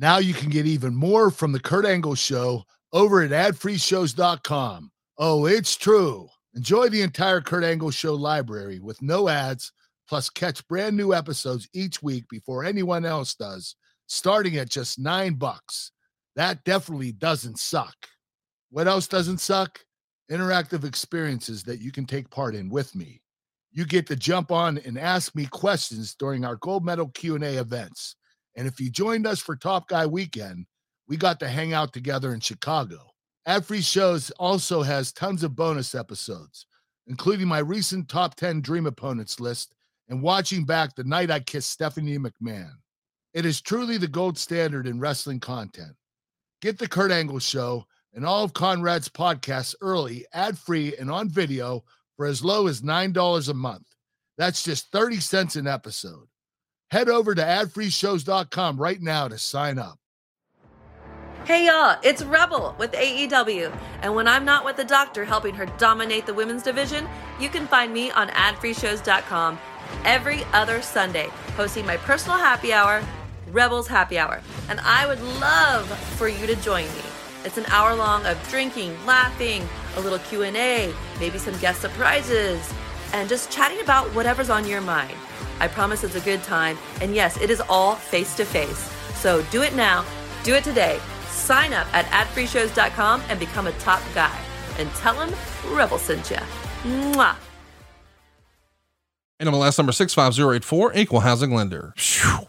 Now you can get even more from the Kurt Angle Show over at adfreeshows.com. Oh, it's true. Enjoy the entire Kurt Angle Show library with no ads, plus catch brand new episodes each week before anyone else does, starting at just nine bucks. That definitely doesn't suck. What else doesn't suck? Interactive experiences that you can take part in with me. You get to jump on and ask me questions during our gold medal Q&A events. And if you joined us for Top Guy Weekend, we got to hang out together in Chicago. Ad Free Shows also has tons of bonus episodes, including my recent top 10 Dream Opponents list and watching back the night I kissed Stephanie McMahon. It is truly the gold standard in wrestling content. Get the Kurt Angle Show and all of Conrad's podcasts early, ad free, and on video for as low as $9 a month. That's just 30 cents an episode. Head over to adfreeshows.com right now to sign up. Hey y'all, it's Rebel with AEW. And when I'm not with the doctor helping her dominate the women's division, you can find me on adfreeshows.com every other Sunday, hosting my personal happy hour, Rebels Happy Hour. And I would love for you to join me. It's an hour long of drinking, laughing, a little Q&A, maybe some guest surprises, and just chatting about whatever's on your mind. I promise it's a good time. And yes, it is all face to face. So do it now. Do it today. Sign up at adfreeshows.com and become a top guy. And tell them Rebel sent you. Mwah. NMLS number 65084, equal housing lender. Phew.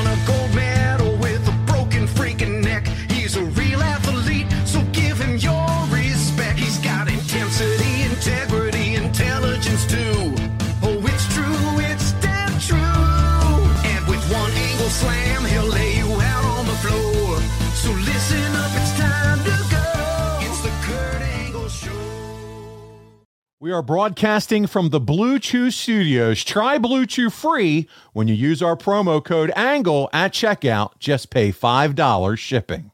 We are broadcasting from the Blue Chew Studios. Try Blue Chew free when you use our promo code ANGLE at checkout. Just pay $5 shipping.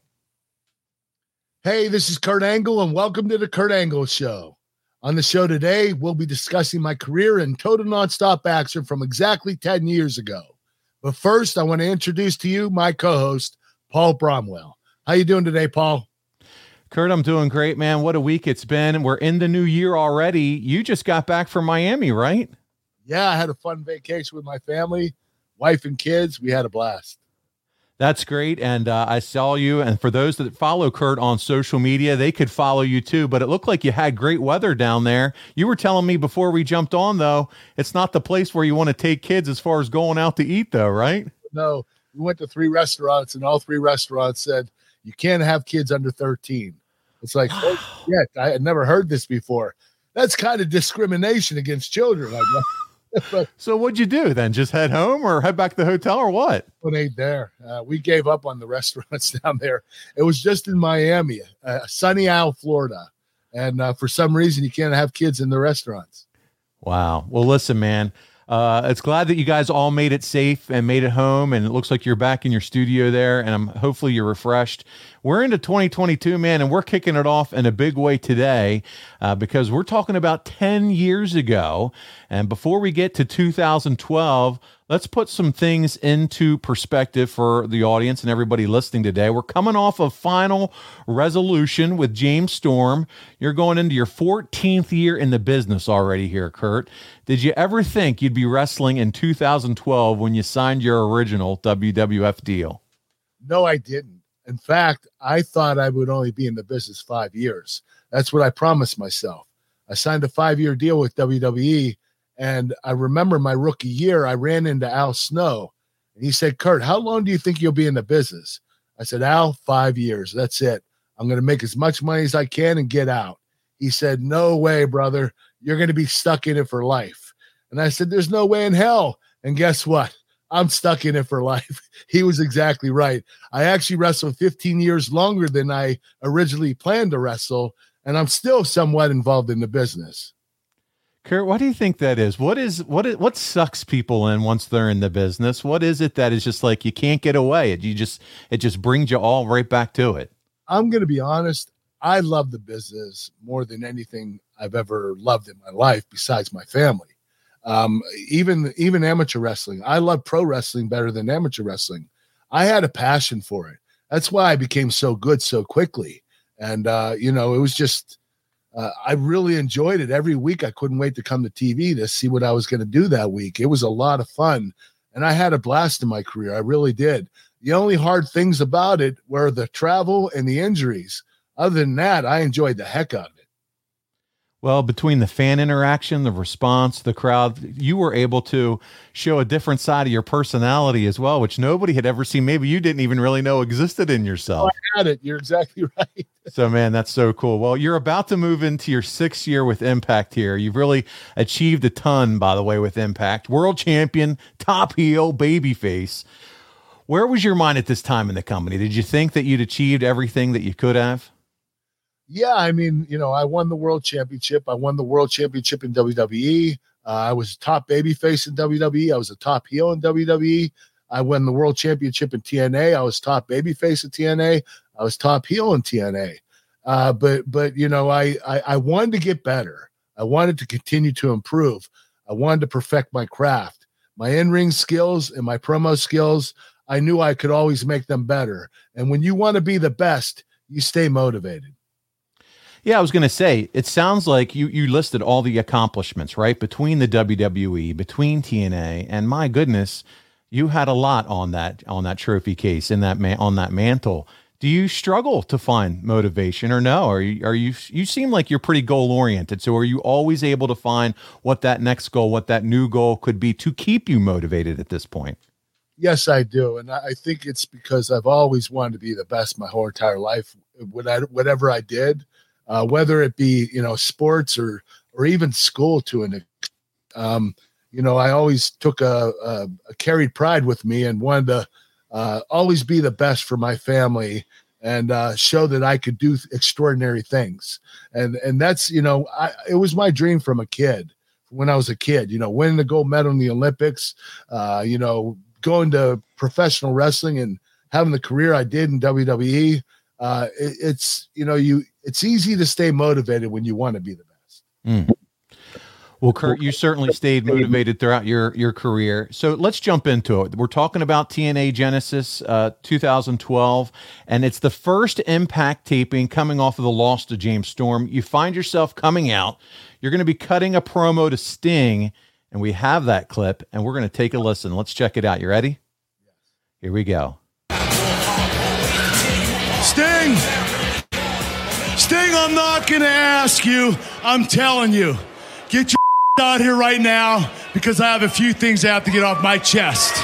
Hey, this is Kurt Angle, and welcome to the Kurt Angle Show. On the show today, we'll be discussing my career in total nonstop action from exactly 10 years ago. But first, I want to introduce to you my co-host, Paul Bromwell. How you doing today, Paul? Kurt, I'm doing great, man. What a week it's been. We're in the new year already. You just got back from Miami, right? Yeah, I had a fun vacation with my family, wife and kids. We had a blast. That's great. And uh, I saw you. And for those that follow Kurt on social media, they could follow you too. But it looked like you had great weather down there. You were telling me before we jumped on, though, it's not the place where you want to take kids as far as going out to eat, though, right? No, we went to three restaurants, and all three restaurants said you can't have kids under 13. It's like, oh, shit, I had never heard this before. That's kind of discrimination against children. But So what'd you do then? Just head home or head back to the hotel or what? when they there, uh, we gave up on the restaurants down there. It was just in Miami, uh, Sunny Isle, Florida, and uh, for some reason you can't have kids in the restaurants. Wow. Well, listen, man. Uh, it's glad that you guys all made it safe and made it home, and it looks like you're back in your studio there, and I'm hopefully you're refreshed. We're into 2022, man, and we're kicking it off in a big way today uh, because we're talking about 10 years ago. And before we get to 2012, let's put some things into perspective for the audience and everybody listening today. We're coming off of final resolution with James Storm. You're going into your 14th year in the business already here, Kurt. Did you ever think you'd be wrestling in 2012 when you signed your original WWF deal? No, I didn't. In fact, I thought I would only be in the business five years. That's what I promised myself. I signed a five year deal with WWE. And I remember my rookie year, I ran into Al Snow and he said, Kurt, how long do you think you'll be in the business? I said, Al, five years. That's it. I'm going to make as much money as I can and get out. He said, No way, brother. You're going to be stuck in it for life. And I said, There's no way in hell. And guess what? I'm stuck in it for life. he was exactly right. I actually wrestled 15 years longer than I originally planned to wrestle, and I'm still somewhat involved in the business. Kurt, what do you think that is? What is what is what sucks people in once they're in the business? What is it that is just like you can't get away? It you just it just brings you all right back to it. I'm going to be honest. I love the business more than anything I've ever loved in my life, besides my family. Um, even even amateur wrestling, I love pro wrestling better than amateur wrestling. I had a passion for it. That's why I became so good so quickly. And uh, you know, it was just uh, I really enjoyed it every week. I couldn't wait to come to TV to see what I was going to do that week. It was a lot of fun, and I had a blast in my career. I really did. The only hard things about it were the travel and the injuries. Other than that, I enjoyed the heck out of it. Well, between the fan interaction, the response, the crowd, you were able to show a different side of your personality as well, which nobody had ever seen. Maybe you didn't even really know existed in yourself. Oh, I had it. You're exactly right. so, man, that's so cool. Well, you're about to move into your sixth year with Impact here. You've really achieved a ton, by the way, with Impact. World champion, top heel, babyface. Where was your mind at this time in the company? Did you think that you'd achieved everything that you could have? Yeah, I mean, you know, I won the world championship. I won the world championship in WWE. Uh, I was top babyface in WWE. I was a top heel in WWE. I won the world championship in TNA. I was top babyface in TNA. I was top heel in TNA. Uh, but but you know, I, I I wanted to get better. I wanted to continue to improve. I wanted to perfect my craft, my in ring skills and my promo skills. I knew I could always make them better. And when you want to be the best, you stay motivated. Yeah, I was going to say, it sounds like you you listed all the accomplishments, right? Between the WWE, between TNA, and my goodness, you had a lot on that on that trophy case in that man on that mantle. Do you struggle to find motivation or no? Are you are you you seem like you're pretty goal oriented. So are you always able to find what that next goal, what that new goal could be to keep you motivated at this point? Yes, I do, and I think it's because I've always wanted to be the best my whole entire life. Whatever I did, uh, whether it be you know sports or or even school to an um, you know I always took a, a, a, carried pride with me and wanted to uh, always be the best for my family and uh, show that I could do extraordinary things. And and that's you know I, it was my dream from a kid when I was a kid you know winning the gold medal in the Olympics uh, you know going to professional wrestling and having the career I did in WWE uh, it, it's you know you it's easy to stay motivated when you want to be the best. Mm. Well, Kurt, you certainly stayed motivated throughout your your career. So let's jump into it. We're talking about TNA Genesis uh, 2012, and it's the first Impact taping coming off of the loss to James Storm. You find yourself coming out. You're going to be cutting a promo to Sting, and we have that clip, and we're going to take a listen. Let's check it out. You ready? Here we go. I'm not going to ask you. I'm telling you. Get your out here right now because I have a few things I have to get off my chest.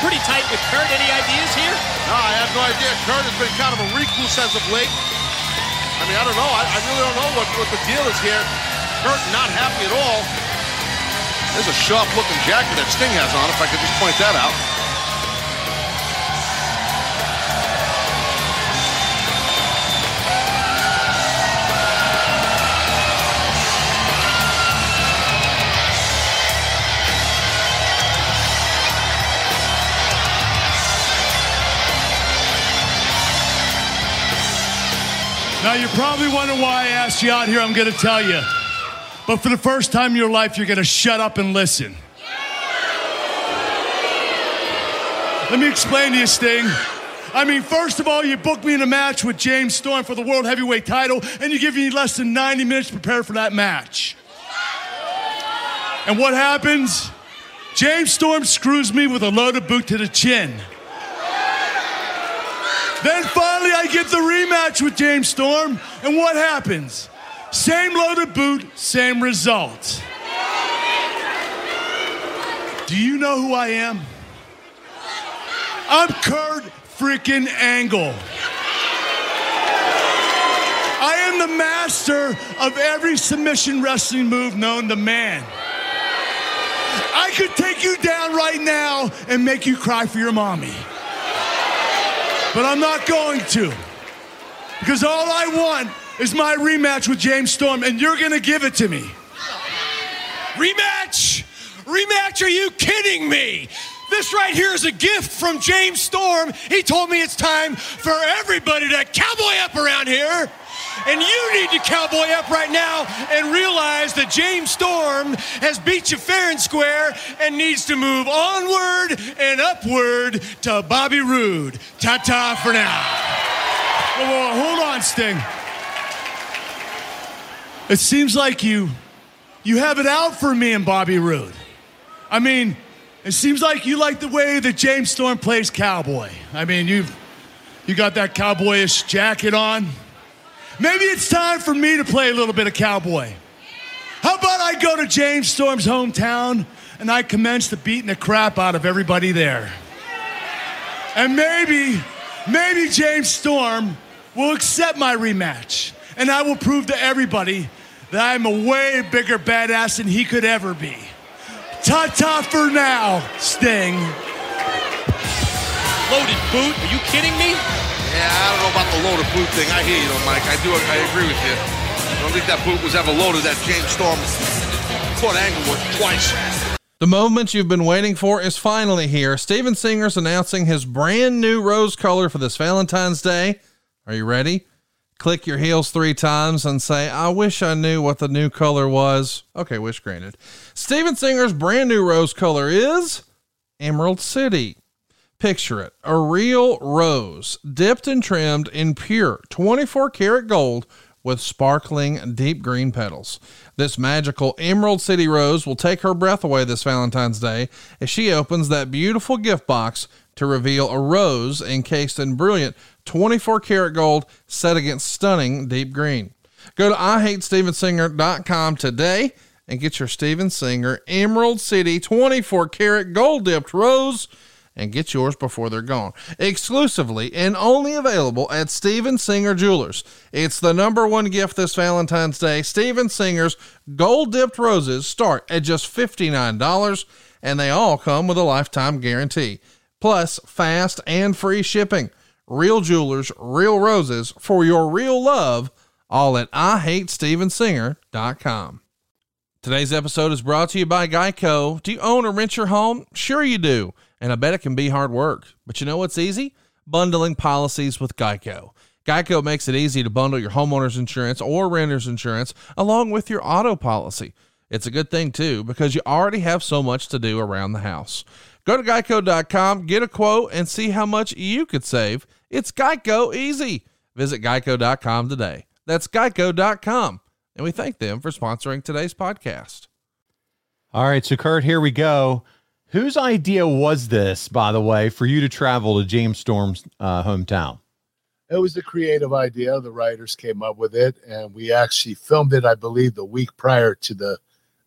Kurt Any ideas here? No, I have no idea. Kurt has been kind of a recluse as of late. I mean, I don't know. I, I really don't know what, what the deal is here. Kurt not happy at all. There's a sharp-looking jacket that Sting has on, if I could just point that out. Now, you're probably wondering why I asked you out here. I'm going to tell you. But for the first time in your life, you're going to shut up and listen. Let me explain to you, Sting. I mean, first of all, you booked me in a match with James Storm for the World Heavyweight title, and you give me less than 90 minutes to prepare for that match. And what happens? James Storm screws me with a loaded boot to the chin. Then finally, I get the rematch with James Storm, and what happens? Same loaded boot, same result. Do you know who I am? I'm Kurt freaking Angle. I am the master of every submission wrestling move known to man. I could take you down right now and make you cry for your mommy. But I'm not going to. Because all I want is my rematch with James Storm, and you're going to give it to me. Rematch? Rematch? Are you kidding me? This right here is a gift from James Storm. He told me it's time for everybody to cowboy up around here. And you need to cowboy up right now and realize that James Storm has beat you fair and square and needs to move onward and upward to Bobby Roode. Ta ta for now. Whoa, whoa, hold on, Sting. It seems like you you have it out for me and Bobby Roode. I mean, it seems like you like the way that James Storm plays cowboy. I mean, you've you got that cowboyish jacket on. Maybe it's time for me to play a little bit of cowboy. How about I go to James Storm's hometown and I commence to beating the crap out of everybody there? And maybe, maybe James Storm will accept my rematch. And I will prove to everybody that I'm a way bigger badass than he could ever be. Ta ta for now, Sting. Loaded boot? Are you kidding me? Yeah, I don't know about the loaded boot thing. I hear you though, Mike. I do. I agree with you. I don't think that boot was ever loaded. That James Storm foot angle was twice. The moment you've been waiting for is finally here. Steven Singer's announcing his brand new rose color for this Valentine's Day. Are you ready? Click your heels three times and say, I wish I knew what the new color was. Okay, wish granted. Steven Singer's brand new rose color is Emerald City. Picture it a real rose, dipped and trimmed in pure 24 karat gold with sparkling deep green petals. This magical Emerald City rose will take her breath away this Valentine's Day as she opens that beautiful gift box to reveal a rose encased in brilliant 24 karat gold set against stunning deep green. Go to IHateStevenSinger.com today and get your Steven Singer Emerald City 24 karat gold dipped rose and get yours before they're gone. Exclusively and only available at Steven Singer Jewelers. It's the number one gift this Valentine's Day. Steven Singer's gold dipped roses start at just $59 and they all come with a lifetime guarantee. Plus, fast and free shipping. Real jewelers, real roses for your real love, all at IHateStevenSinger.com. Today's episode is brought to you by Geico. Do you own or rent your home? Sure, you do. And I bet it can be hard work. But you know what's easy? Bundling policies with Geico. Geico makes it easy to bundle your homeowner's insurance or renter's insurance along with your auto policy. It's a good thing, too, because you already have so much to do around the house. Go to geico.com, get a quote, and see how much you could save. It's Geico easy. Visit geico.com today. That's geico.com. And we thank them for sponsoring today's podcast. All right, so Kurt, here we go. Whose idea was this, by the way, for you to travel to James Storm's uh, hometown? It was a creative idea. The writers came up with it, and we actually filmed it, I believe, the week prior to the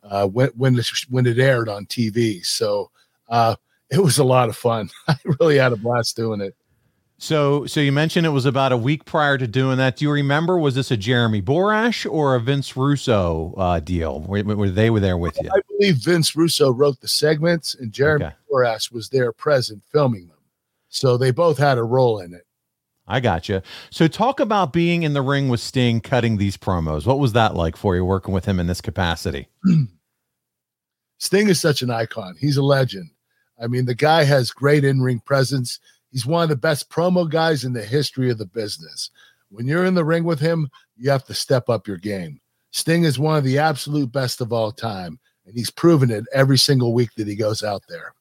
uh, when when, it, when it aired on TV. So uh, it was a lot of fun. I really had a blast doing it. So, so you mentioned it was about a week prior to doing that. Do you remember? Was this a Jeremy Borash or a Vince Russo uh, deal? Were, were they were there with you? I believe Vince Russo wrote the segments, and Jeremy Okay. Borash was there present filming them. So they both had a role in it. I got you. So, talk about being in the ring with Sting, cutting these promos. What was that like for you working with him in this capacity? Sting is such an icon. He's a legend. I mean, the guy has great in ring presence. He's one of the best promo guys in the history of the business. When you're in the ring with him, you have to step up your game. Sting is one of the absolute best of all time, and he's proven it every single week that he goes out there.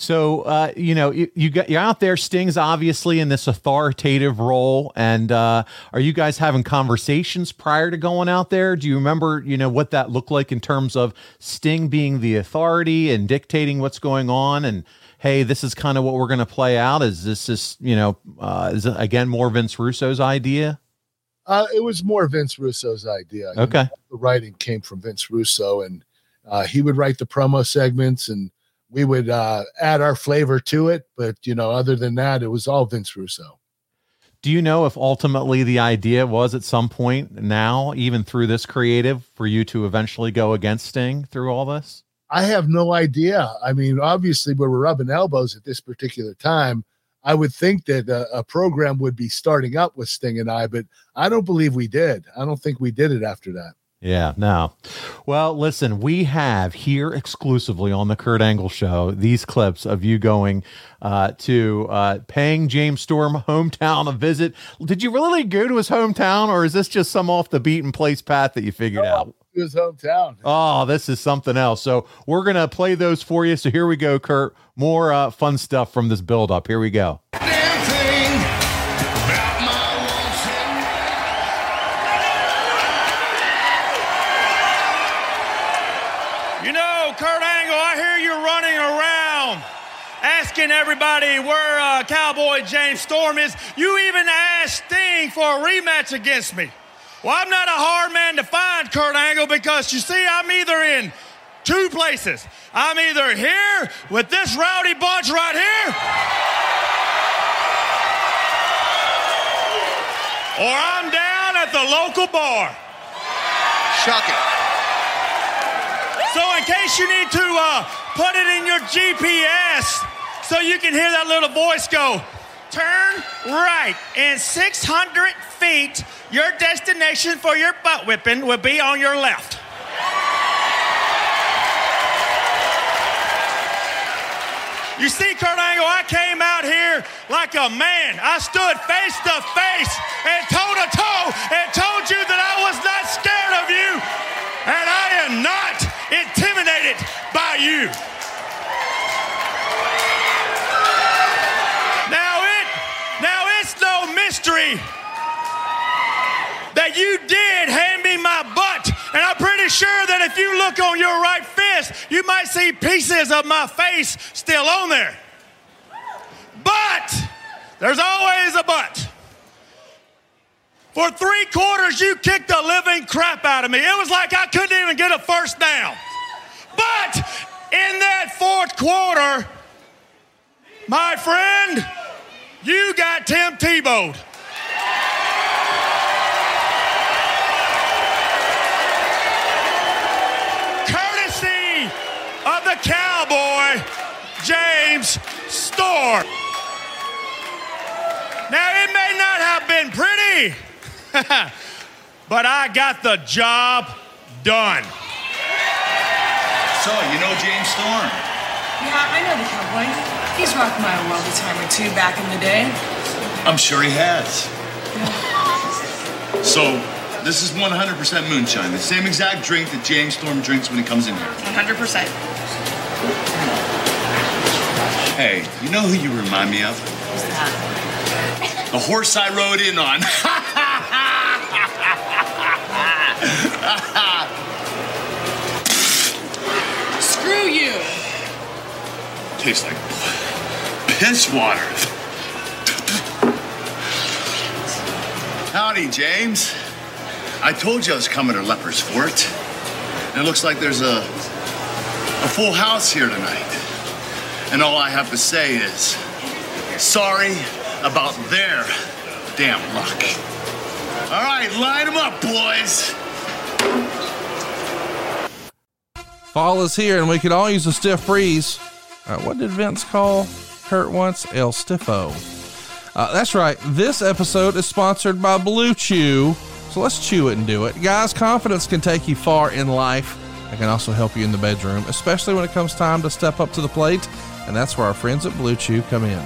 So uh, you know you, you got you're out there. Sting's obviously in this authoritative role, and uh, are you guys having conversations prior to going out there? Do you remember you know what that looked like in terms of Sting being the authority and dictating what's going on? And hey, this is kind of what we're going to play out. Is this just you know uh, is it, again more Vince Russo's idea? Uh, it was more Vince Russo's idea. You Okay. know, the writing came from Vince Russo, and uh, he would write the promo segments, and we would uh, add our flavor to it. But you know, other than that, it was all Vince Russo. Do you know if ultimately the idea was at some point now, even through this creative, for you to eventually go against Sting through all this? I have no idea. I mean, obviously, we were rubbing elbows at this particular time. I would think that a, a program would be starting up with Sting and I, but I don't believe we did. I don't think we did it after that. Yeah, no. Well, listen, we have here exclusively on the Kurt Angle Show these clips of you going uh, to uh, paying James Storm hometown a visit. Did you really go to his hometown, or is this just some off the beaten place path that you figured out? His hometown. Oh, this is something else. So we're gonna play those for you. So here we go, Kurt. More uh, fun stuff from this build up. Here we go. Damn thing about my lonesome. You know, Kurt Angle, I hear you running around asking everybody where uh, Cowboy James Storm is. You even asked Sting for a rematch against me. Well, I'm not a hard man to find, Kurt Angle, because you see, I'm either in two places. I'm either here with this rowdy bunch right here, or I'm down at the local bar. Shocking. So, in case you need to uh, put it in your GPS so you can hear that little voice go, turn right. In 600 feet, your destination for your butt whipping will be on your left. You see, Kurt Angle, I came out here like a man. I stood face to face and toe to toe and told you that I was not scared of you. And I am not intimidated by you. That you did hand me my butt. And I'm pretty sure that if you look on your right fist, you might see pieces of my face still on there. But there's always a but. For three quarters, you kicked the living crap out of me. It was like I couldn't even get a first down. But in that fourth quarter, my friend, you got Tim Tebowed. Cowboy, James Storm. Now, it may not have been pretty, but I got the job done. So, you know James Storm? Yeah, I know the cowboy. He's rocked my world a time or two back in the day. I'm sure he has. So, this is 100% moonshine, the same exact drink that James Storm drinks when he comes in here. 100%. Hey, you know who you remind me of? Who's that? The horse I rode in on. Screw you. Tastes like piss water. Howdy, James. I told you I was coming to Leiper's Fork. And it looks like there's a, a full house here tonight. And all I have to say is sorry about their damn luck. All right, line them up, boys. Fall is here and we could all use a stiff breeze. Uh, what did Vince call Kurt once? El Stiffo. Uh, that's right. This episode is sponsored by Blue Chew. So let's chew it and do it. Guys, confidence can take you far in life. It can also help you in the bedroom, especially when it comes time to step up to the plate. And that's where our friends at Blue Chew come in.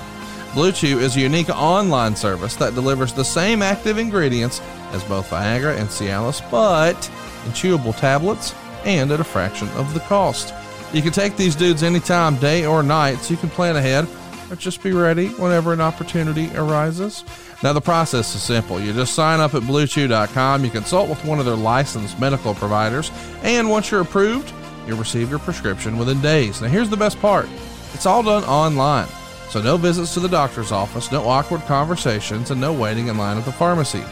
Blue Chew is a unique online service that delivers the same active ingredients as both Viagra and Cialis, but in chewable tablets and at a fraction of the cost. You can take these dudes anytime, day or night, so you can plan ahead or just be ready whenever an opportunity arises. Now, the process is simple. You just sign up at bluechew.com, you consult with one of their licensed medical providers, and once you're approved, you'll receive your prescription within days. Now, here's the best part it's all done online. So, no visits to the doctor's office, no awkward conversations, and no waiting in line at the pharmacy.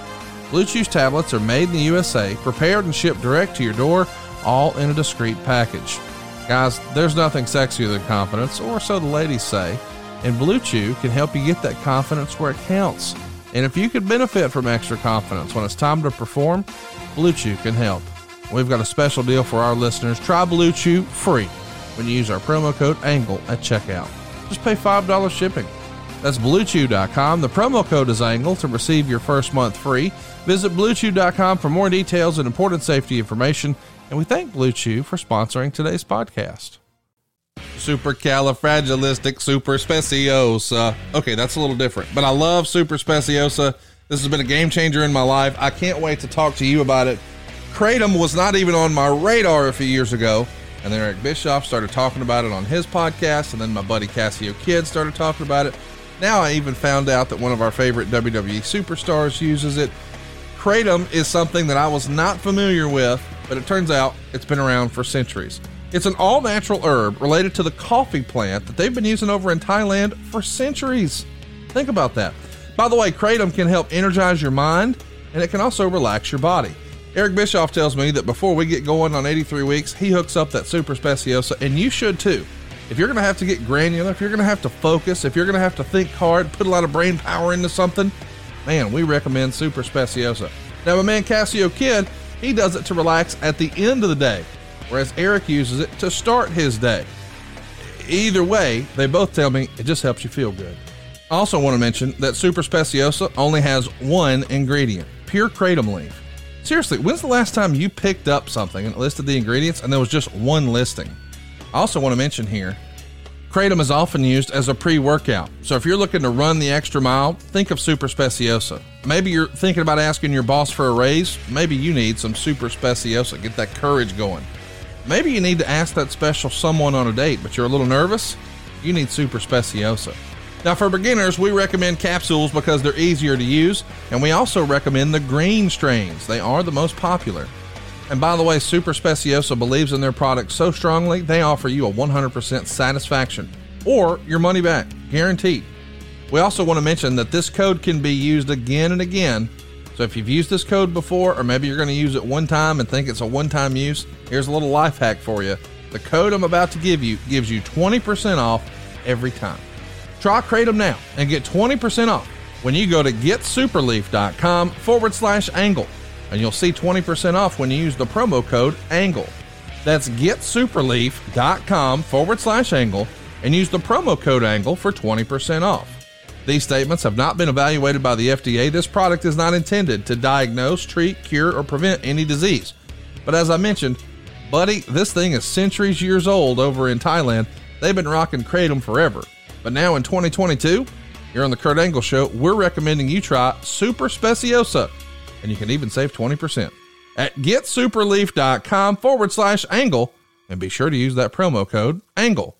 Blue Chew's tablets are made in the USA, prepared and shipped direct to your door, all in a discreet package. Guys, there's nothing sexier than confidence, or so the ladies say, and Blue Chew can help you get that confidence where it counts. And if you could benefit from extra confidence when it's time to perform, Blue Chew can help. We've got a special deal for our listeners. Try Blue Chew free when you use our promo code ANGLE at checkout. Just pay $5 shipping. That's bluechew.com. The promo code is ANGLE to receive your first month free. Visit bluechew.com for more details and important safety information. And we thank Blue Chew for sponsoring today's podcast. Supercalifragilistic superspeciosa. Okay, that's a little different, but I love superspeciosa. This has been a game changer in my life. I can't wait to talk to you about it. Kratom was not even on my radar a few years ago, and then Eric Bischoff started talking about it on his podcast, and then my buddy Cassio Kid started talking about it. Now I even found out that one of our favorite WWE superstars uses it. Kratom is something that I was not familiar with, but it turns out it's been around for centuries. It's an all natural herb related to the coffee plant that they've been using over in Thailand for centuries. Think about that. By the way, Kratom can help energize your mind and it can also relax your body. Eric Bischoff tells me that before we get going on 83 weeks, he hooks up that Super Speciosa, and you should too. If you're going to have to get granular, if you're going to have to focus, if you're going to have to think hard, put a lot of brain power into something, man, we recommend Super Speciosa. Now, my man Cassio Kid, he does it to relax at the end of the day, whereas Eric uses it to start his day. Either way, they both tell me it just helps you feel good. I also want to mention that Super Speciosa only has one ingredient pure kratom leaf. Seriously, when's the last time you picked up something and listed the ingredients and there was just one listing? I also want to mention here Kratom is often used as a pre workout. So if you're looking to run the extra mile, think of Super Speciosa. Maybe you're thinking about asking your boss for a raise. Maybe you need some Super Speciosa. Get that courage going. Maybe you need to ask that special someone on a date, but you're a little nervous. You need Super Speciosa. Now, for beginners, we recommend capsules because they're easier to use, and we also recommend the green strains. They are the most popular. And by the way, Super Speciosa believes in their product so strongly, they offer you a 100% satisfaction or your money back, guaranteed. We also want to mention that this code can be used again and again. So if you've used this code before, or maybe you're going to use it one time and think it's a one time use, here's a little life hack for you. The code I'm about to give you gives you 20% off every time. Try Kratom now and get 20% off when you go to getsuperleaf.com forward slash angle. And you'll see 20% off when you use the promo code ANGLE. That's getsuperleaf.com forward slash angle and use the promo code ANGLE for 20% off. These statements have not been evaluated by the FDA. This product is not intended to diagnose, treat, cure, or prevent any disease. But as I mentioned, buddy, this thing is centuries years old over in Thailand. They've been rocking Kratom forever. But now in 2022, here on the Kurt Angle Show, we're recommending you try Super Speciosa, and you can even save 20% at getsuperleaf.com forward slash angle, and be sure to use that promo code ANGLE.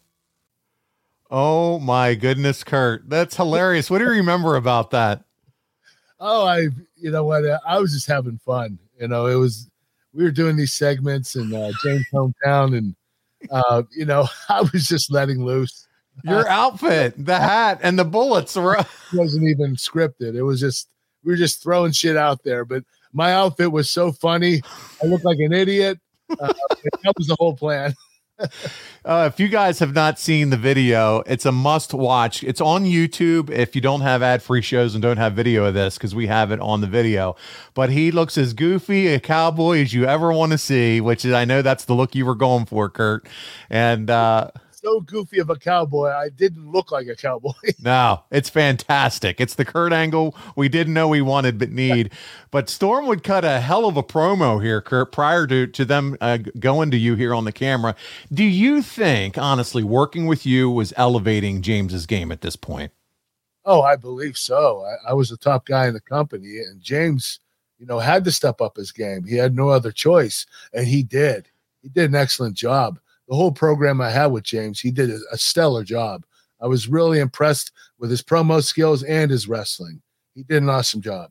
Oh my goodness, Kurt. That's hilarious. What do you remember about that? Oh, I, you know what? uh, I was just having fun. You know, it was, we were doing these segments in uh, James' hometown, and, uh, you know, I was just letting loose. Your outfit, the hat, and the bullets were wasn't even scripted. It was just, we were just throwing shit out there. But my outfit was so funny. I looked like an idiot. Uh, that was the whole plan. Uh, if you guys have not seen the video, it's a must watch. It's on YouTube if you don't have ad free shows and don't have video of this because we have it on the video. But he looks as goofy a cowboy as you ever want to see, which is, I know that's the look you were going for, Kurt. And, uh, So goofy of a cowboy. I didn't look like a cowboy. No, it's fantastic. It's the Kurt angle we didn't know we wanted but need. But Storm would cut a hell of a promo here, Kurt, prior to, to them uh, going to you here on the camera. Do you think, honestly, working with you was elevating James's game at this point? Oh, I believe so. I, I was the top guy in the company, and James, you know, had to step up his game. He had no other choice, and he did. He did an excellent job. The whole program I had with James, he did a, a stellar job. I was really impressed with his promo skills and his wrestling. He did an awesome job.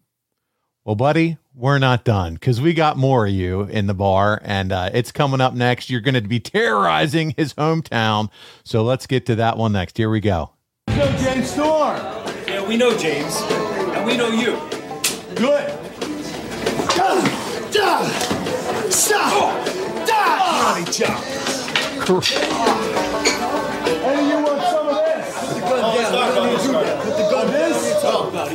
Well, buddy, we're not done because we got more of you in the bar, and uh, it's coming up next. You're going to be terrorizing his hometown. So let's get to that one next. Here we go. Yo, James Storm. Yeah, we know James, and we know you. Good. Stop! Stop! Johnny Hey, you want some of this? Put the gun down. Put the gun this?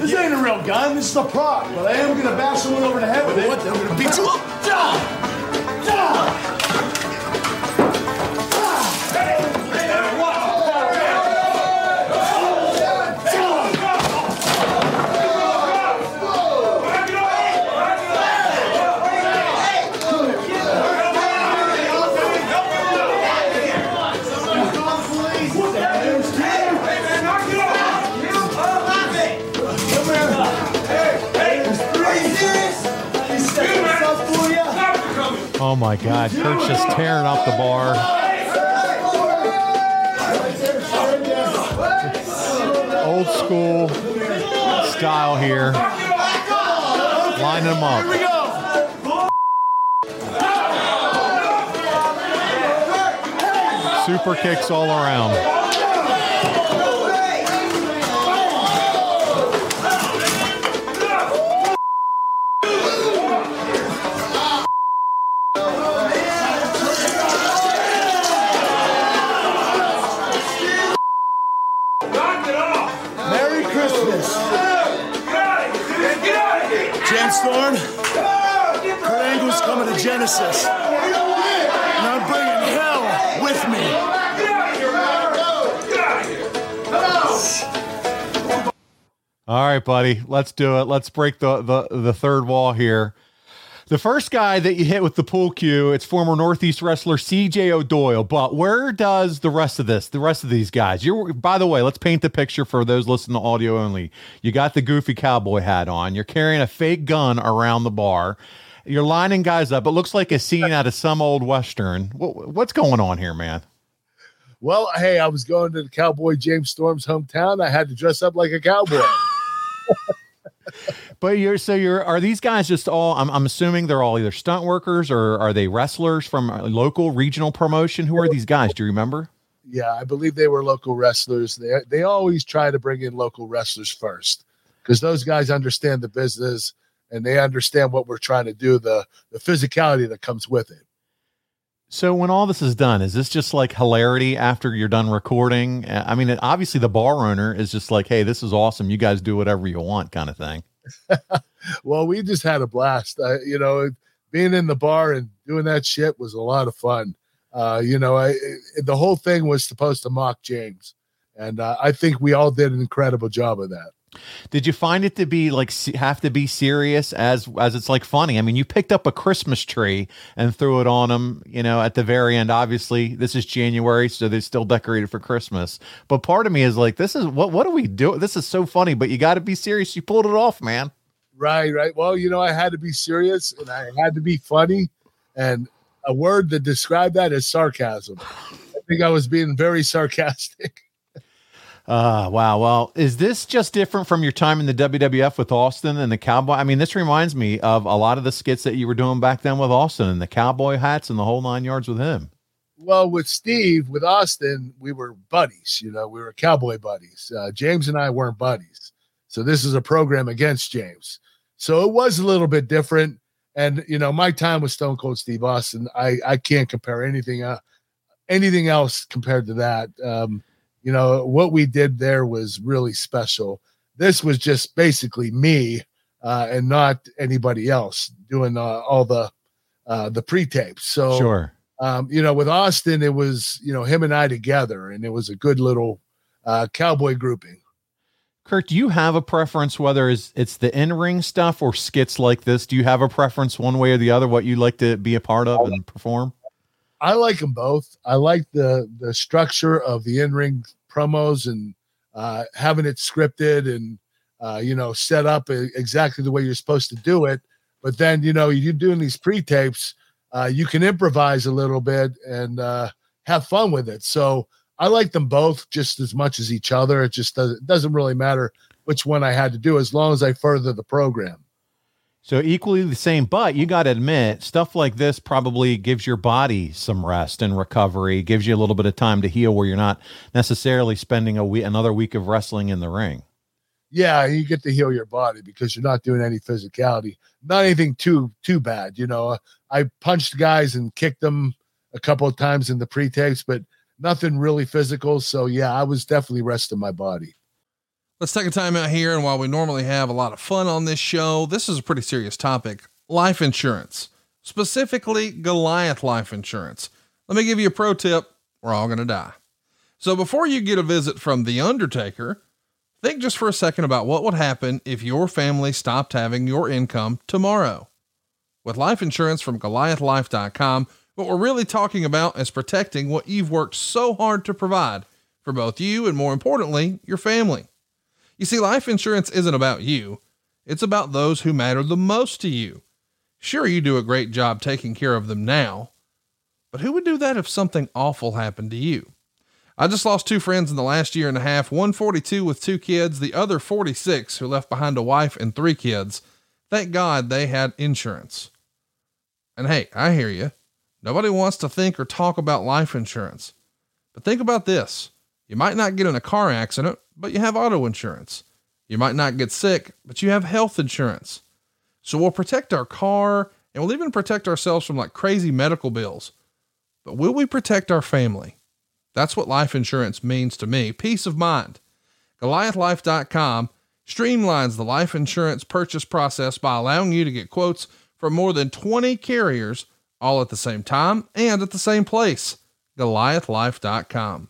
This ain't a real gun. This is a prop. But I am gonna bash someone over the head with it. What? I'm gonna beat you up. Da! Da! Oh my God, Kurt's just tearing up the bar. Old school style here. Lining them up. Super kicks all around. Right, buddy, let's do it. Let's break the, the the third wall here. The first guy that you hit with the pool cue, it's former Northeast wrestler CJ O'Doyle. But where does the rest of this, the rest of these guys? You're by the way, let's paint the picture for those listening to audio only. You got the goofy cowboy hat on. You're carrying a fake gun around the bar. You're lining guys up. It looks like a scene out of some old western. What, what's going on here, man? Well, hey, I was going to the Cowboy James Storm's hometown. I had to dress up like a cowboy. But you're so you're are these guys just all? I'm, I'm assuming they're all either stunt workers or are they wrestlers from local regional promotion? Who are these guys? Do you remember? yeah, I believe they were local wrestlers. They they always try to bring in local wrestlers first because those guys understand the business and they understand what we're trying to do, the the physicality that comes with it. So when all this is done, is this just like hilarity after you're done recording? Uh, I mean, obviously the bar owner is just like, "Hey, this is awesome. You guys do whatever you want," kind of thing. Well, we just had a blast. You know, being in the bar and doing that shit was a lot of fun. Uh, you know, I, the whole thing was supposed to mock James, and uh, I think we all did an incredible job of that. Did you find it to be like have to be serious as as it's like funny? I mean, you picked up a Christmas tree and threw it on them. You know, at the very end. Obviously, this is January, so they're still decorated for Christmas. But part of me is like, this is what what do we do? This is so funny, but you got to be serious. You pulled it off, man. Right, right. Well, you know, I had to be serious and I had to be funny. And a word that described that is sarcasm. I think I was being very sarcastic. Uh, wow. Well, is this just different from your time in the WWF with Austin and the cowboy? I mean, this reminds me of a lot of the skits that you were doing back then with Austin and the cowboy hats and the whole nine yards with him. Well, with Steve, with Austin, we were buddies. You know, we were cowboy buddies. Uh, James and I weren't buddies. So this is a program against James. So it was a little bit different. And, you know, my time with Stone Cold Steve Austin, I, I can't compare anything, uh, anything else compared to that. Um, you know, what we did there was really special. This was just basically me uh, and not anybody else doing uh, all the uh, the pre-tapes. So Sure. um, you know, with Austin, it was you know him and I together, and it was a good little uh, cowboy grouping. Kurt, do you have a preference whether it's, it's the in ring stuff or skits like this? Do you have a preference one way or the other? What you like to be a part of and perform? I like them both. I like the the structure of the in ring promos and uh, having it scripted and uh, you know set up exactly the way you're supposed to do it. But then you know you're doing these pre tapes, uh, you can improvise a little bit and uh, have fun with it. So I like them both just as much as each other. It just does, it doesn't really matter which one I had to do as long as I further the program. So equally the same, but you got to admit, stuff like this probably gives your body some rest and recovery, gives you a little bit of time to heal where you're not necessarily spending a week, another week of wrestling in the ring. Yeah, you get to heal your body because you're not doing any physicality, not anything too too bad. You know, I punched guys and kicked them a couple of times in the pre-tapes, but nothing really physical. So yeah, I was definitely resting my body. Let's take a time out here. And while we normally have a lot of fun on this show, this is a pretty serious topic life insurance, specifically Goliath life insurance. Let me give you a pro tip we're all going to die. So before you get a visit from The Undertaker, think just for a second about what would happen if your family stopped having your income tomorrow. With life insurance from GoliathLife.com, what we're really talking about is protecting what you've worked so hard to provide for both you and, more importantly, your family. You see, life insurance isn't about you, it's about those who matter the most to you. Sure, you do a great job taking care of them now, but who would do that if something awful happened to you? I just lost two friends in the last year and a half, one 42 with two kids, the other 46 who left behind a wife and three kids. Thank God they had insurance. And hey, I hear you. Nobody wants to think or talk about life insurance. But think about this. You might not get in a car accident, but you have auto insurance. You might not get sick, but you have health insurance. So we'll protect our car and we'll even protect ourselves from like crazy medical bills. But will we protect our family? That's what life insurance means to me peace of mind. GoliathLife.com streamlines the life insurance purchase process by allowing you to get quotes from more than 20 carriers all at the same time and at the same place. GoliathLife.com.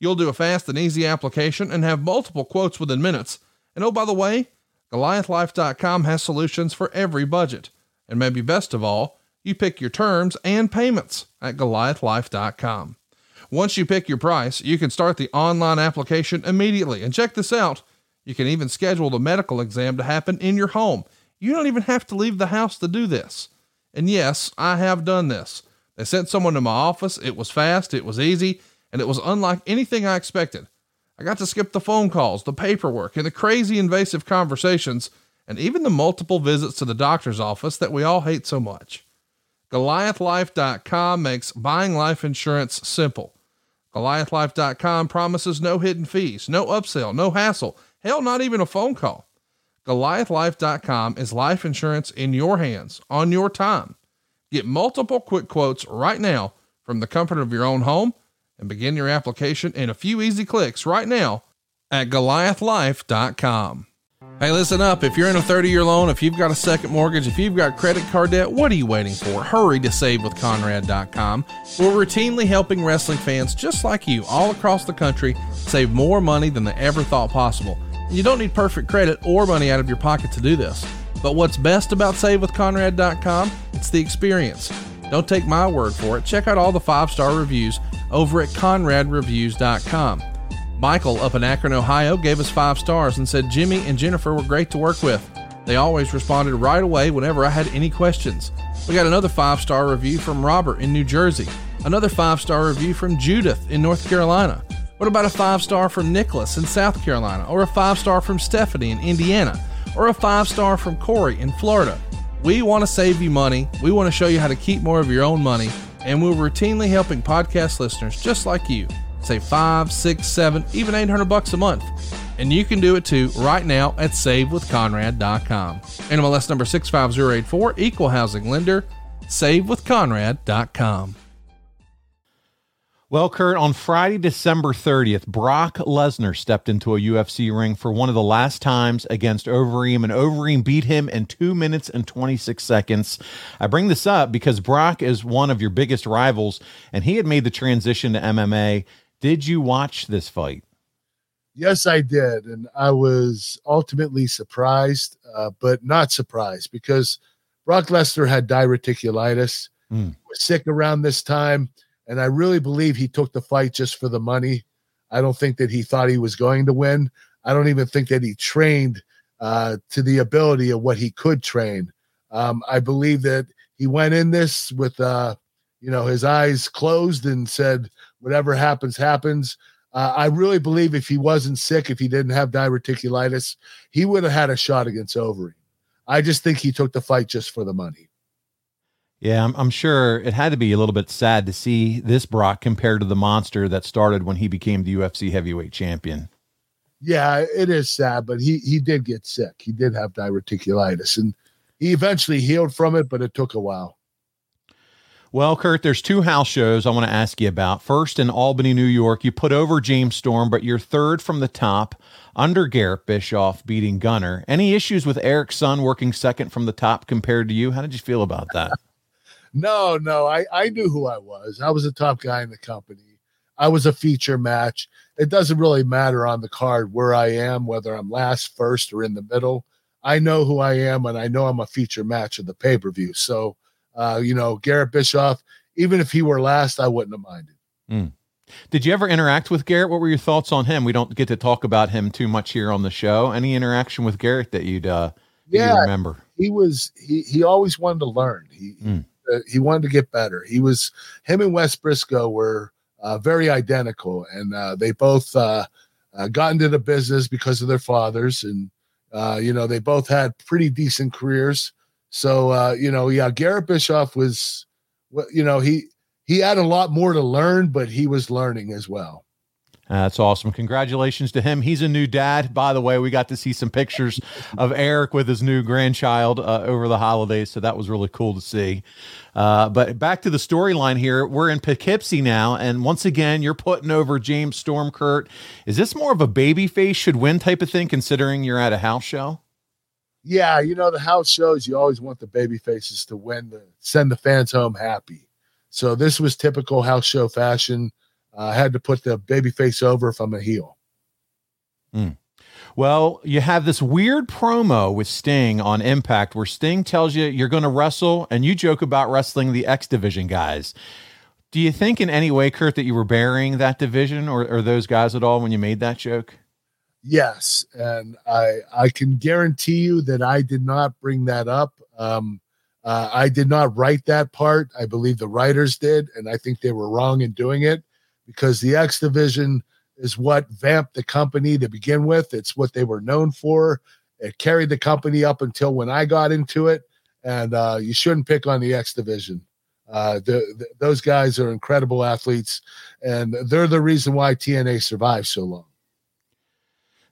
You'll do a fast and easy application and have multiple quotes within minutes. And oh, by the way, GoliathLife.com has solutions for every budget. And maybe best of all, you pick your terms and payments at GoliathLife.com. Once you pick your price, you can start the online application immediately. And check this out you can even schedule the medical exam to happen in your home. You don't even have to leave the house to do this. And yes, I have done this. They sent someone to my office. It was fast, it was easy, and it was unlike anything I expected. I got to skip the phone calls, the paperwork, and the crazy invasive conversations, and even the multiple visits to the doctor's office that we all hate so much. GoliathLife.com makes buying life insurance simple. GoliathLife.com promises no hidden fees, no upsell, no hassle, hell, not even a phone call. GoliathLife.com is life insurance in your hands, on your time. Get multiple quick quotes right now from the comfort of your own home and begin your application in a few easy clicks right now at goliathlife.com. Hey, listen up. If you're in a 30 year loan, if you've got a second mortgage, if you've got credit card debt, what are you waiting for? Hurry to savewithconrad.com. We're routinely helping wrestling fans just like you all across the country save more money than they ever thought possible. You don't need perfect credit or money out of your pocket to do this. But what's best about SaveWithConrad.com? It's the experience. Don't take my word for it. Check out all the five star reviews over at ConradReviews.com. Michael up in Akron, Ohio gave us five stars and said Jimmy and Jennifer were great to work with. They always responded right away whenever I had any questions. We got another five star review from Robert in New Jersey, another five star review from Judith in North Carolina. What about a five star from Nicholas in South Carolina, or a five star from Stephanie in Indiana, or a five star from Corey in Florida? We want to save you money. We want to show you how to keep more of your own money, and we're routinely helping podcast listeners just like you save five, six, seven, even 800 bucks a month. And you can do it too right now at savewithconrad.com. NMLS number 65084, equal housing lender, savewithconrad.com. Well, Kurt, on Friday, December 30th, Brock Lesnar stepped into a UFC ring for one of the last times against Overeem, and Overeem beat him in two minutes and 26 seconds. I bring this up because Brock is one of your biggest rivals, and he had made the transition to MMA. Did you watch this fight? Yes, I did. And I was ultimately surprised, uh, but not surprised because Brock Lesnar had diverticulitis, Mm. was sick around this time. And I really believe he took the fight just for the money. I don't think that he thought he was going to win. I don't even think that he trained uh, to the ability of what he could train. Um, I believe that he went in this with, uh, you know, his eyes closed and said, whatever happens, happens. Uh, I really believe if he wasn't sick, if he didn't have diverticulitis, he would have had a shot against Overeem. I just think he took the fight just for the money. Yeah, I'm, I'm sure it had to be a little bit sad to see this Brock compared to the monster that started when he became the UFC heavyweight champion. Yeah, it is sad, but he he did get sick. He did have diverticulitis, and he eventually healed from it, but it took a while. Well, Kurt, there's two house shows I want to ask you about. First, in Albany, New York, you put over James Storm, but you're third from the top under Garrett Bischoff beating Gunnar. Any issues with Eric's son working second from the top compared to you? How did you feel about that? No, no, I, I knew who I was. I was a top guy in the company. I was a feature match. It doesn't really matter on the card where I am, whether I'm last, first, or in the middle. I know who I am, and I know I'm a feature match of the pay per view. So, uh, you know, Garrett Bischoff, even if he were last, I wouldn't have minded. Mm. Did you ever interact with Garrett? What were your thoughts on him? We don't get to talk about him too much here on the show. Any interaction with Garrett that you'd uh, yeah, you remember? He was he he always wanted to learn. He mm. Uh, he wanted to get better. He was him and Wes Brisco were uh, very identical, and uh, they both uh, uh, got into the business because of their fathers, and uh, you know they both had pretty decent careers. So uh, you know, yeah, Garrett Bischoff was, you know, he he had a lot more to learn, but he was learning as well. That's awesome. Congratulations to him. He's a new dad. By the way, we got to see some pictures of Eric with his new grandchild uh, over the holidays. So that was really cool to see. Uh, but back to the storyline here. We're in Poughkeepsie now. And once again, you're putting over James Storm Kurt. Is this more of a baby face should win type of thing, considering you're at a house show? yeah, you know, the house shows you always want the baby faces to win to send the fans home happy. So this was typical house show fashion. Uh, I had to put the baby face over if I'm a heel. Mm. Well, you have this weird promo with Sting on Impact where Sting tells you you're going to wrestle and you joke about wrestling the X Division guys. Do you think in any way, Kurt, that you were burying that division or, or those guys at all when you made that joke? Yes, and I I can guarantee you that I did not bring that up. Um, uh, I did not write that part. I believe the writers did, and I think they were wrong in doing it because the X division is what vamped the company to begin with. It's what they were known for. It carried the company up until when I got into it, and uh, you shouldn't pick on the X division. Uh, the, the, those guys are incredible athletes, and they're the reason why TNA survived so long.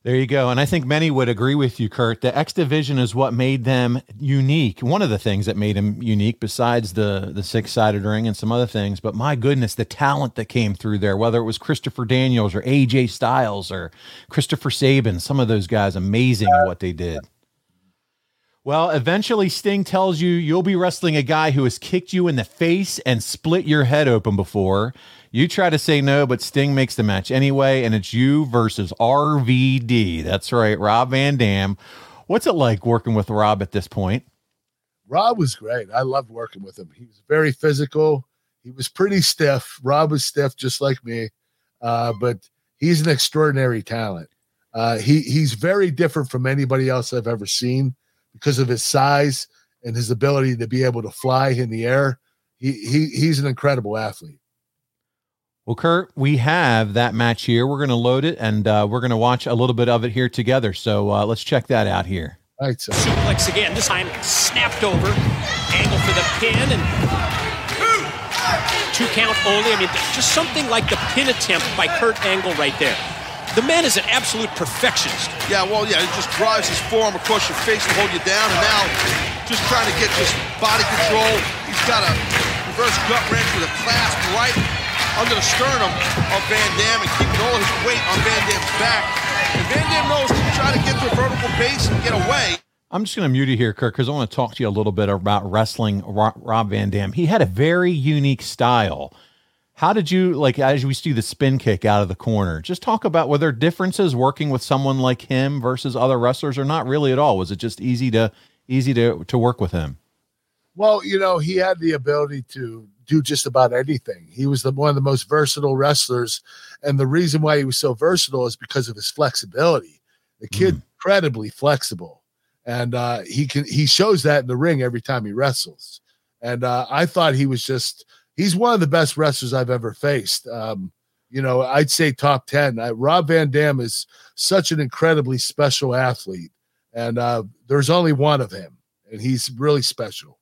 There you go. And I think many would agree with you, Kurt. The X Division is what made them unique. One of the things that made them unique, besides the, the six sided ring and some other things. But my goodness, the talent that came through there, whether it was Christopher Daniels or AJ Styles or Christopher Sabin, some of those guys amazing at what they did. Well, eventually Sting tells you you'll be wrestling a guy who has kicked you in the face and split your head open before. You try to say no, but Sting makes the match anyway, and it's you versus RVD. That's right, Rob Van Dam. What's it like working with Rob at this point? Rob was great. I loved working with him. He was very physical. He was pretty stiff. Rob was stiff, just like me, uh, but he's an extraordinary talent. Uh, he he's very different from anybody else I've ever seen because of his size and his ability to be able to fly in the air. He he he's an incredible athlete. Well, Kurt, we have that match here. We're going to load it and uh, we're going to watch a little bit of it here together. So uh, let's check that out here. All right, so. Suplex again, this time snapped over. Angle for the pin and two count only. I mean, just something like the pin attempt by Kurt Angle right there. The man is an absolute perfectionist. Yeah, well, yeah, he just drives his forearm across your face to hold you down, and now just trying to get just body control. He's got a reverse gut wrench with a clasp right under the sternum of Van Dam and keeping all his weight on Van Dam's back. And Van Dam knows to try to get to a vertical base and get away. I'm just going to mute you here, Kurt, because I want to talk to you a little bit about wrestling Rob Van Dam. He had a very unique style. How did you like as we see the spin kick out of the corner? Just talk about were there differences working with someone like him versus other wrestlers, or not really at all? Was it just easy to easy to to work with him? Well, you know, he had the ability to do just about anything. He was the, one of the most versatile wrestlers, and the reason why he was so versatile is because of his flexibility. The kid mm. incredibly flexible, and uh, he can he shows that in the ring every time he wrestles. And uh, I thought he was just he's one of the best wrestlers I've ever faced. Um, you know, I'd say top 10. I, Rob Van Dam is such an incredibly special athlete, and uh, there's only one of him, and he's really special.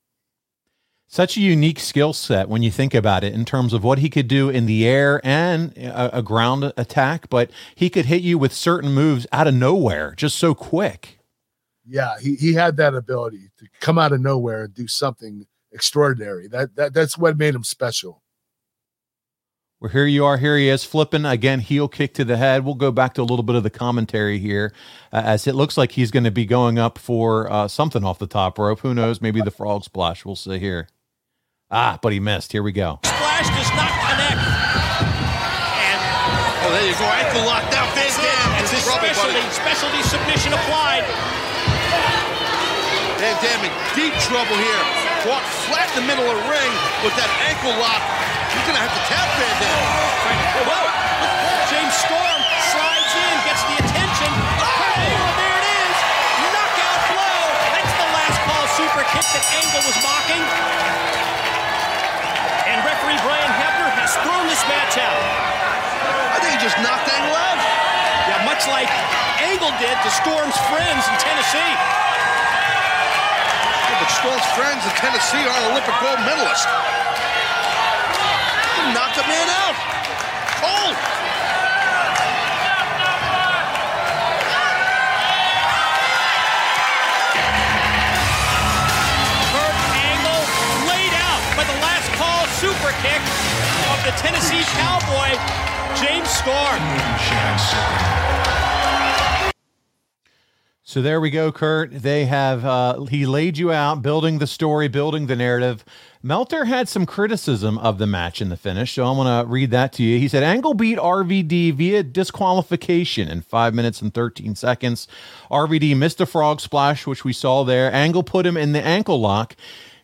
Such a unique skill set when you think about it in terms of what he could do in the air and a, a ground attack, but he could hit you with certain moves out of nowhere just so quick. Yeah, he, he had that ability to come out of nowhere and do something extraordinary. That, that that's what made him special. Well, here you are. Here he is flipping again, heel kick to the head. We'll go back to a little bit of the commentary here, uh, as it looks like he's going to be going up for uh, something off the top rope. Who knows? Maybe the frog splash. We'll see here. Ah, but he missed. Here we go. Splash does not connect. And Oh, there you go. Ankle locked out. Van Dam. it's his specialty, buddy. specialty submission applied. Van Dam in deep trouble here. Caught flat in the middle of the ring with that ankle lock. He's going to have to tap Van Dam. Whoa! James Storm slides in, gets the attention. of Kurt there it is. Knockout blow. That's the last call super kick that Angle was mocking. Referee Brian Hebner has thrown this match out. I think he just knocked Angle out. Yeah, much like Angle did to Storm's friends in Tennessee. Yeah, but Storm's friends in Tennessee are an Olympic gold medalist. He knocked a man out. The Tennessee Cowboy, James Storm. So there we go, Kurt. They have uh, he laid you out, building the story, building the narrative. Meltzer had some criticism of the match in the finish, so I'm going to read that to you. He said Angle beat RVD via disqualification in five minutes and 13 seconds. RVD missed a frog splash, which we saw there. Angle put him in the ankle lock.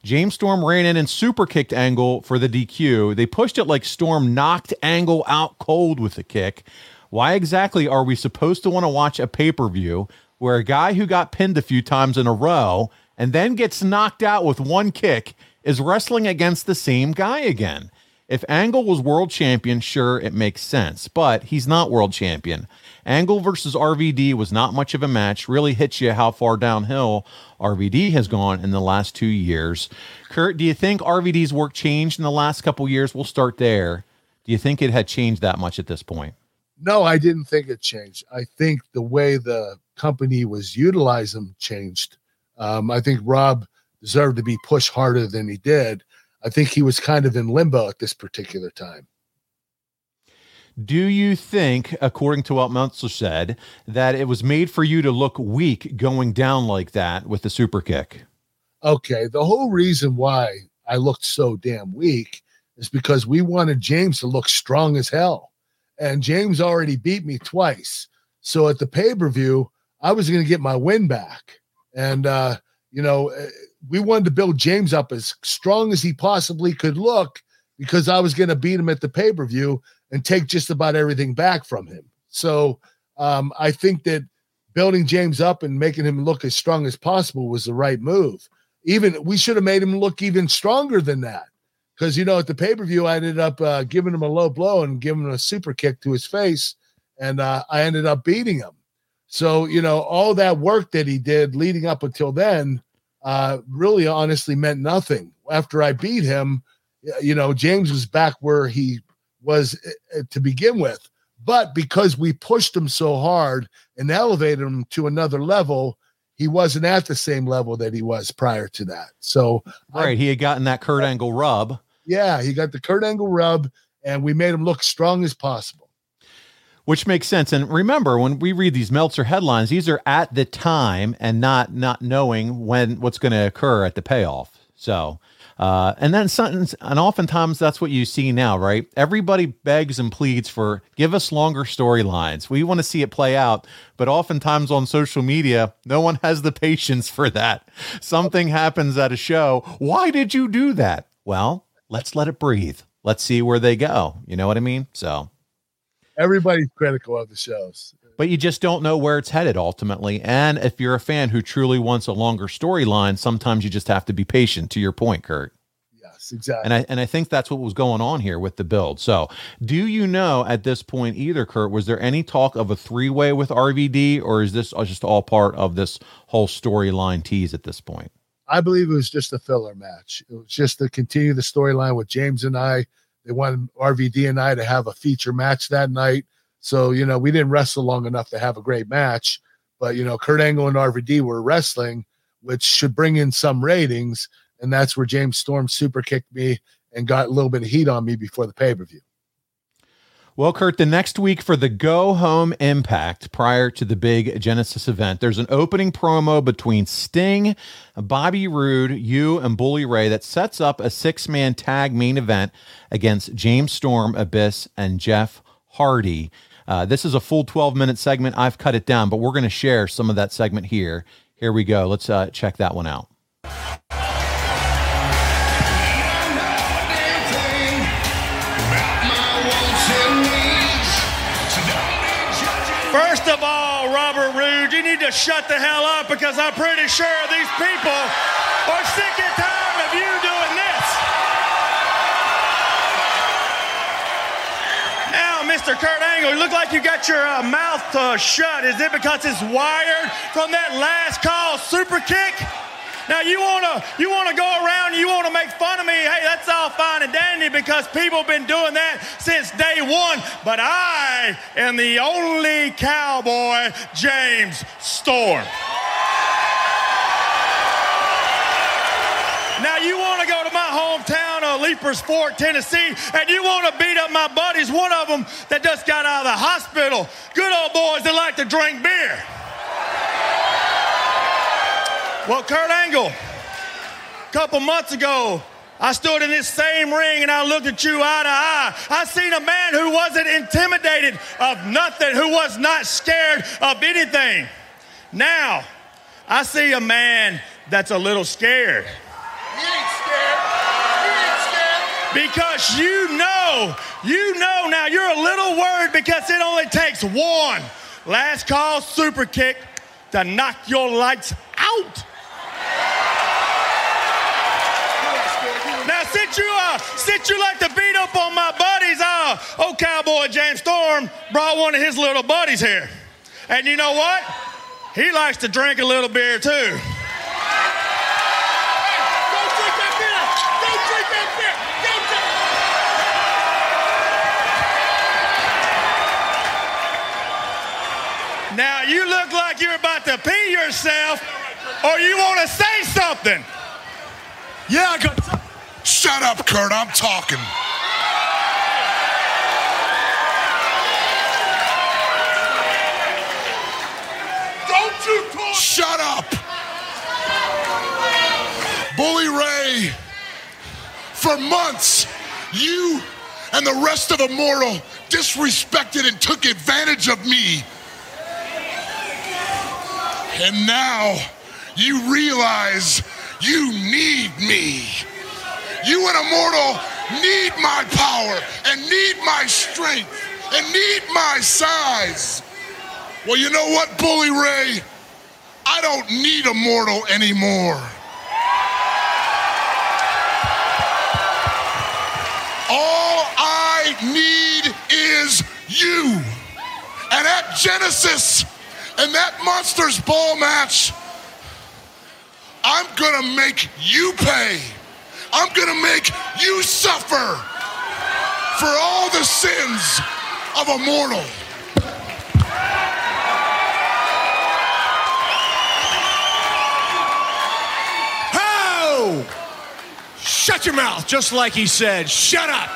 James Storm ran in and super kicked Angle for the DQ. They pushed it like Storm knocked Angle out cold with the kick. Why exactly are we supposed to want to watch a pay per view where a guy who got pinned a few times in a row and then gets knocked out with one kick is wrestling against the same guy again? If Angle was world champion, sure, it makes sense, but he's not world champion. Angle versus RVD was not much of a match, really hits you how far downhill RVD has gone in the last two years. Kurt, do you think RVD's work changed in the last couple years? We'll start there. Do you think it had changed that much at this point? No, I didn't think it changed. I think the way the company was utilizing changed. Um, I think Rob deserved to be pushed harder than he did. I think he was kind of in limbo at this particular time. Do you think, according to what Meltzer said, that it was made for you to look weak going down like that with the super kick? Okay, the whole reason why I looked so damn weak is because we wanted James to look strong as hell. And James already beat me twice. So at the pay per view, I was going to get my win back. And, uh, you know, eh, we wanted to build James up as strong as he possibly could look because I was going to beat him at the pay per view and take just about everything back from him. So um, I think that building James up and making him look as strong as possible was the right move. Even we should have made him look even stronger than that. Because, you know, at the pay per view, I ended up uh, giving him a low blow and giving him a super kick to his face. And uh, I ended up beating him. So, you know, all that work that he did leading up until then uh, really honestly meant nothing. After I beat him, you know, James was back where he was uh, to begin with. But because we pushed him so hard and elevated him to another level, he wasn't at the same level that he was prior to that. So, Right. He had gotten that Kurt Angle rub. yeah, he got the Kurt Angle rub, and we made him look strong as possible. which makes sense. And remember, when we read these Meltzer headlines, these are at the time and not not knowing when what's going to occur at the payoff. So, uh, and then some, and oftentimes that's what you see now, right? Everybody begs and pleads for give us longer storylines. We want to see it play out, but oftentimes on social media, no one has the patience for that. Something happens at a show. Why did you do that? Well, let's let it breathe. Let's see where they go. You know what I mean? So. Everybody's critical of the shows. But you just don't know where it's headed ultimately. And if you're a fan who truly wants a longer storyline, sometimes you just have to be patient. To your point, Kurt. Yes. Exactly. And I and I think that's what was going on here with the build. So, do you know at this point either, Kurt, was there any talk of a three way with RVD, or is this just all part of this whole storyline tease at this point? I believe it was just a filler match. It was just to continue the storyline with James and I. They wanted RVD and I to have a feature match that night. So, you know, we didn't wrestle long enough to have a great match, but, you know, Kurt Angle and RVD were wrestling, which should bring in some ratings. And that's where James Storm super kicked me and got a little bit of heat on me before the pay per view. Well, Kurt, the next week for the Go Home Impact prior to the big Genesis event, there's an opening promo between Sting, Bobby Roode, you, and Bully Ray that sets up a six man tag main event against James Storm, Abyss, and Jeff Hardy. Uh, this is a full 12 minute segment. I've cut it down, but we're going to share some of that segment here. Here we go. Let's uh, check that one out. First of all, Robert Roode, you need to shut the hell up because I'm pretty sure these people are sick and tired of you doing this. Mr. Kurt Angle, you look like you got your uh, mouth uh, shut. Is it because it's wired from that last call super kick? Now you wanna you wanna go around you wanna make fun of me. Hey, that's all fine and dandy because people have been doing that since day one. But I am the only cowboy, James Storm. Of Fort, Tennessee, and you want to beat up my buddies. One of them that just got out of the hospital. Good old boys that like to drink beer. Well, Kurt Angle, a couple months ago, I stood in this same ring and I looked at you eye to eye. I seen a man who wasn't intimidated of nothing, who was not scared of anything. Now, I see a man that's a little scared. He Because you know, you know now you're a little worried because it only takes one last call super kick to knock your lights out. Now, since you uh, since you like to beat up on my buddies, uh, old cowboy James Storm brought one of his little buddies here, and you know what? He likes to drink a little beer too. Now you look like you're about to pee yourself, or you want to say something. Yeah, I got. Shut up, Kurt. I'm talking. Don't you talk. Shut up. Bully Ray, for months, you and the rest of Immortal disrespected and took advantage of me. And now you realize you need me. You and Immortal need my power and need my strength and need my size. Well, you know what, Bully Ray? I don't need Immortal anymore. All I need is you. And at Genesis and that Monsters Ball match, I'm gonna make you pay. I'm gonna make you suffer for all the sins of Immortal. Shut your mouth, just like he said. Shut up.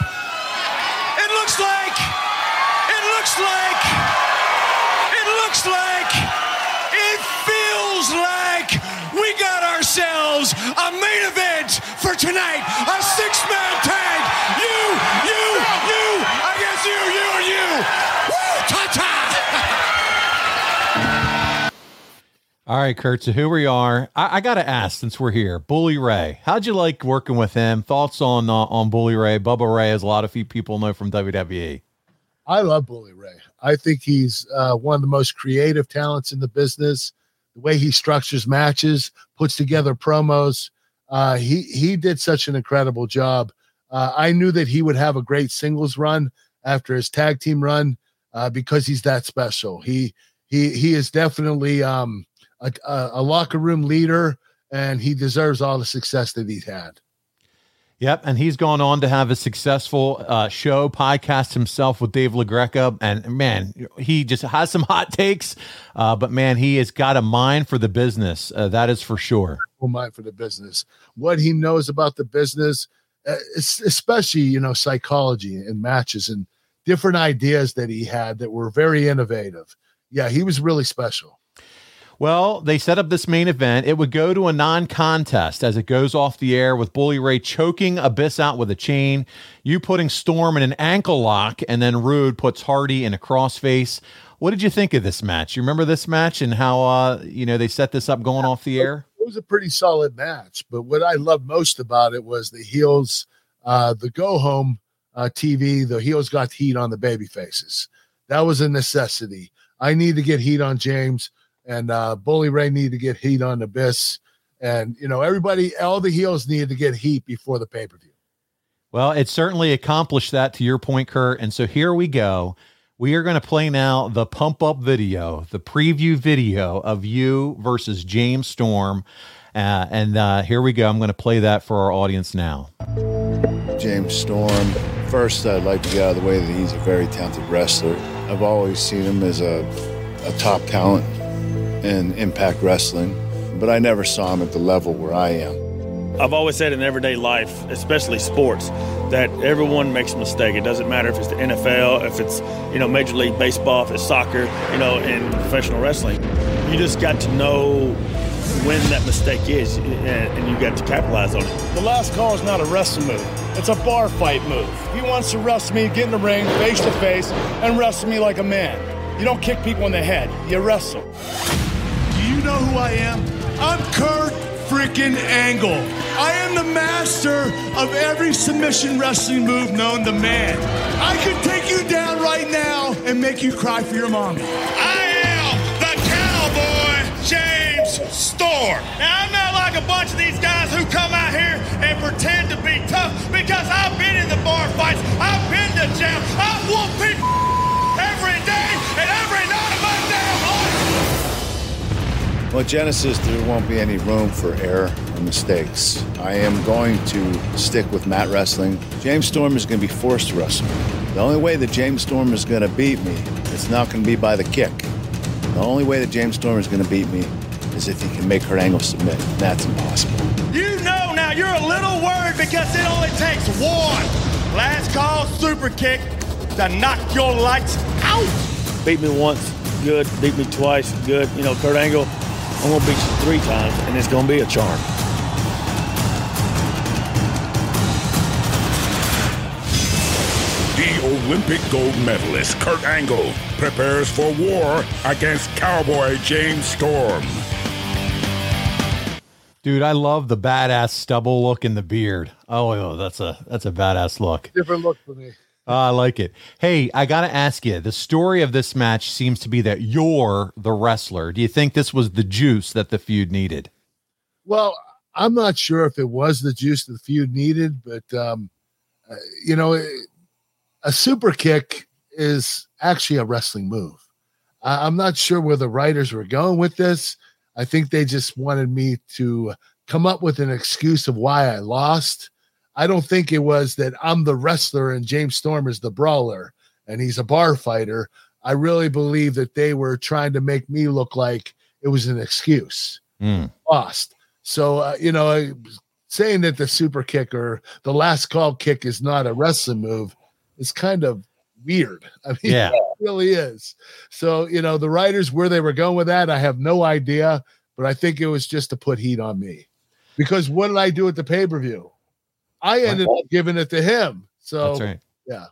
It looks like, it looks like, looks like, it feels like we got ourselves a main event for tonight. A six-man tag. You, you, you, I guess you, you, and you. Woo, ta-ta! All right, Kurt. So here we are. I, I got to ask, since we're here, Bully Ray. How'd you like working with him? Thoughts on uh, on Bully Ray? Bubba Ray, as a lot of people know from. WWE. I love Bully Ray. I think he's uh, one of the most creative talents in the business. The way he structures matches, puts together promos. Uh, he he did such an incredible job. Uh, I knew that he would have a great singles run after his tag team run uh, because he's that special. He he he is definitely um, a, a, a locker room leader, and he deserves all the success that he's had. Yep, and he's gone on to have a successful uh, show podcast himself with Dave LaGreca, and man, he just has some hot takes. Uh, but man, he has got a mind for the business. Uh, that is for sure. Mind for the business. What he knows about the business, uh, especially you know psychology and matches and different ideas that he had that were very innovative. Yeah, he was really special. Well, they set up this main event. It would go to a non contest as it goes off the air with Bully Ray choking Abyss out with a chain, you putting Storm in an ankle lock, and then Roode puts Hardy in a crossface. What did you think of this match? You remember this match and how uh, you know they set this up going off the air? It was a pretty solid match, but what I loved most about it was the heels, uh, the go home uh, TV. The heels got heat on the baby faces. That was a necessity. I need to get heat on James and uh, Bully Ray needed to get heat on Abyss, and you know everybody, all the heels needed to get heat before the pay per view. Well, it certainly accomplished that to your point, Kurt. And so here we go. We are going to play now the pump up video, the preview video of you versus James Storm. Uh, and uh, here we go. I'm going to play that for our audience now. James Storm. First, I'd like to get out of the way that he's a very talented wrestler. I've always seen him as a, a top talent in Impact Wrestling, but I never saw him at the level where I am. I've always said in everyday life, especially sports, that everyone makes a mistake. It doesn't matter if it's the NFL, if it's you know Major League Baseball, if it's soccer, you know, in professional wrestling. You just got to know when that mistake is, and, and you got to capitalize on it. The last call is not a wrestling move. It's a bar fight move. He wants to wrestle me, get in the ring, face to face, and wrestle me like a man. You don't kick people in the head. You wrestle. Know who I am? I'm Kurt freaking Angle. I am the master of every submission wrestling move known to man. I could take you down right now and make you cry for your mommy. I am the cowboy, James Storm. Now, I'm not like a bunch of these guys who come out here and pretend to be tough because I've been in the bar fights, I've been to jail, I've whooped people Well, Genesis, there won't be any room for error or mistakes. I am going to stick with mat wrestling. James Storm is going to be forced to wrestle. The only way that James Storm is going to beat me, it's not going to be by the kick. The only way that James Storm is going to beat me is if he can make Kurt Angle submit. That's impossible. You know now you're a little worried because it only takes one last call super kick to knock your lights out. Beat me once, good. Beat me twice, good. You know, Kurt Angle, I'm gonna beat you three times, and it's gonna be a charm. The Olympic gold medalist Kurt Angle prepares for war against cowboy James Storm. Dude, I love the badass stubble look in the beard. Oh, oh, that's a that's a badass look. Different look for me. Oh, I like it. Hey, I got to ask you the story of this match seems to be that you're the wrestler. Do you think this was the juice that the feud needed? Well, I'm not sure if it was the juice the feud needed, but um, uh, you know, a super kick is actually a wrestling move. I- I'm not sure where the writers were going with this. I think they just wanted me to come up with an excuse of why I lost. I don't think it was that I'm the wrestler and James Storm is the brawler and he's a bar fighter. I really believe that they were trying to make me look like it was an excuse. Mm. Lost. So, uh, you know, saying that the super kick or the last call kick is not a wrestling move is kind of weird. I mean, Yeah. it really is. So, you know, the writers where they were going with that, I have no idea, but I think it was just to put heat on me. Because what did I do at the pay per view? I ended up giving it to him. So, That's right. yeah.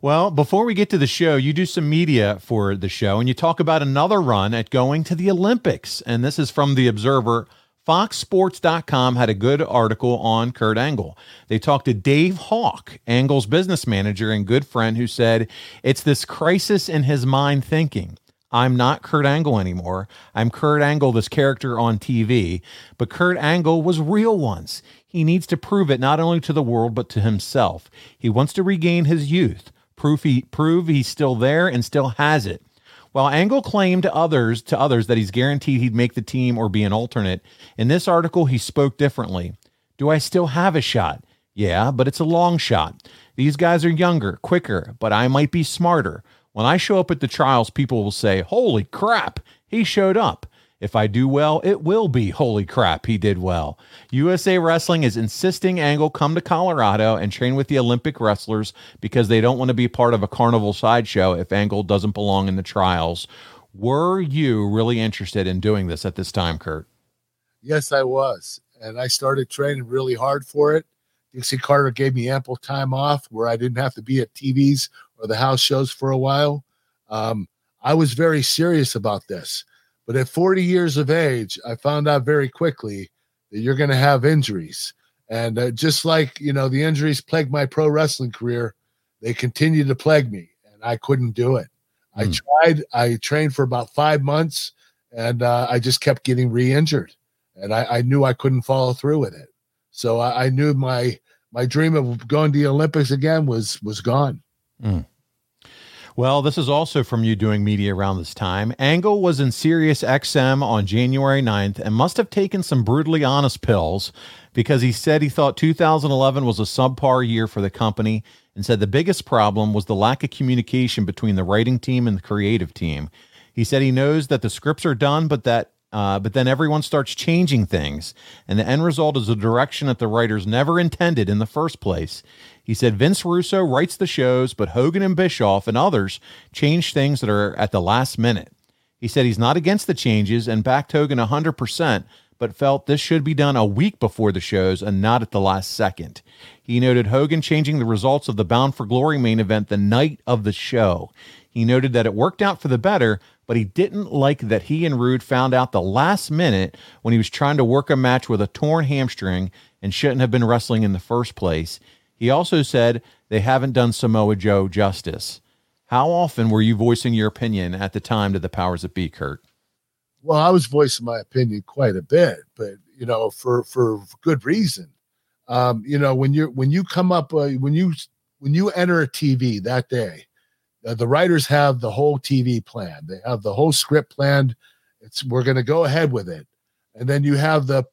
Well, before we get to the show, you do some media for the show and you talk about another run at going to the Olympics. And this is from The Observer. FoxSports.com had a good article on Kurt Angle. They talked to Dave Hawk, Angle's business manager and good friend, who said it's this crisis in his mind thinking. I'm not Kurt Angle anymore. I'm Kurt Angle, this character on TV, but Kurt Angle was real once. He needs to prove it not only to the world, but to himself. He wants to regain his youth, prove, he, prove he's still there and still has it. While Angle claimed to others to others that he's guaranteed he'd make the team or be an alternate, in this article he spoke differently. Do I still have a shot? Yeah, but it's a long shot. These guys are younger, quicker, but I might be smarter. When I show up at the trials, people will say, Holy crap, he showed up. If I do well, it will be holy crap, he did well. USA Wrestling is insisting Angle come to Colorado and train with the Olympic wrestlers because they don't want to be part of a carnival sideshow if Angle doesn't belong in the trials. Were you really interested in doing this at this time, Kurt? Yes, I was. And I started training really hard for it. Dixie Carter gave me ample time off where I didn't have to be at TVs or the house shows for a while. Um, I was very serious about this. But at 40 years of age, I found out very quickly that you're going to have injuries. And uh, just like, you know, the injuries plagued my pro wrestling career, they continued to plague me and I couldn't do it. I tried, I trained for about five months and uh, I just kept getting re injured. And I, I, knew I couldn't follow through with it. So I, I, knew my my dream of going to the Olympics again was was gone. Mm. Well, this is also from you doing media around this time. Angle was in Sirius XM on January 9th and must have taken some brutally honest pills because he said he thought 2011 was a subpar year for the company and said the biggest problem was the lack of communication between the writing team and the creative team. He said he knows that the scripts are done, but that uh, but then everyone starts changing things, and the end result is a direction that the writers never intended in the first place. He said Vince Russo writes the shows, but Hogan and Bischoff and others change things that are at the last minute. He said he's not against the changes and backed Hogan 100%, but felt this should be done a week before the shows and not at the last second. He noted Hogan changing the results of the Bound for Glory main event the night of the show. He noted that it worked out for the better, but he didn't like that he and Roode found out the last minute when he was trying to work a match with a torn hamstring and shouldn't have been wrestling in the first place. He also said they haven't done Samoa Joe justice. How often were you voicing your opinion at the time to the powers that be, Kurt? Well, I was voicing my opinion quite a bit, but you know, for for good reason. Um, you know, when you're when you come up uh, when you when you enter a TV that day, uh, the writers have the whole TV plan. They have the whole script planned. It's we're going to go ahead with it, and then you have the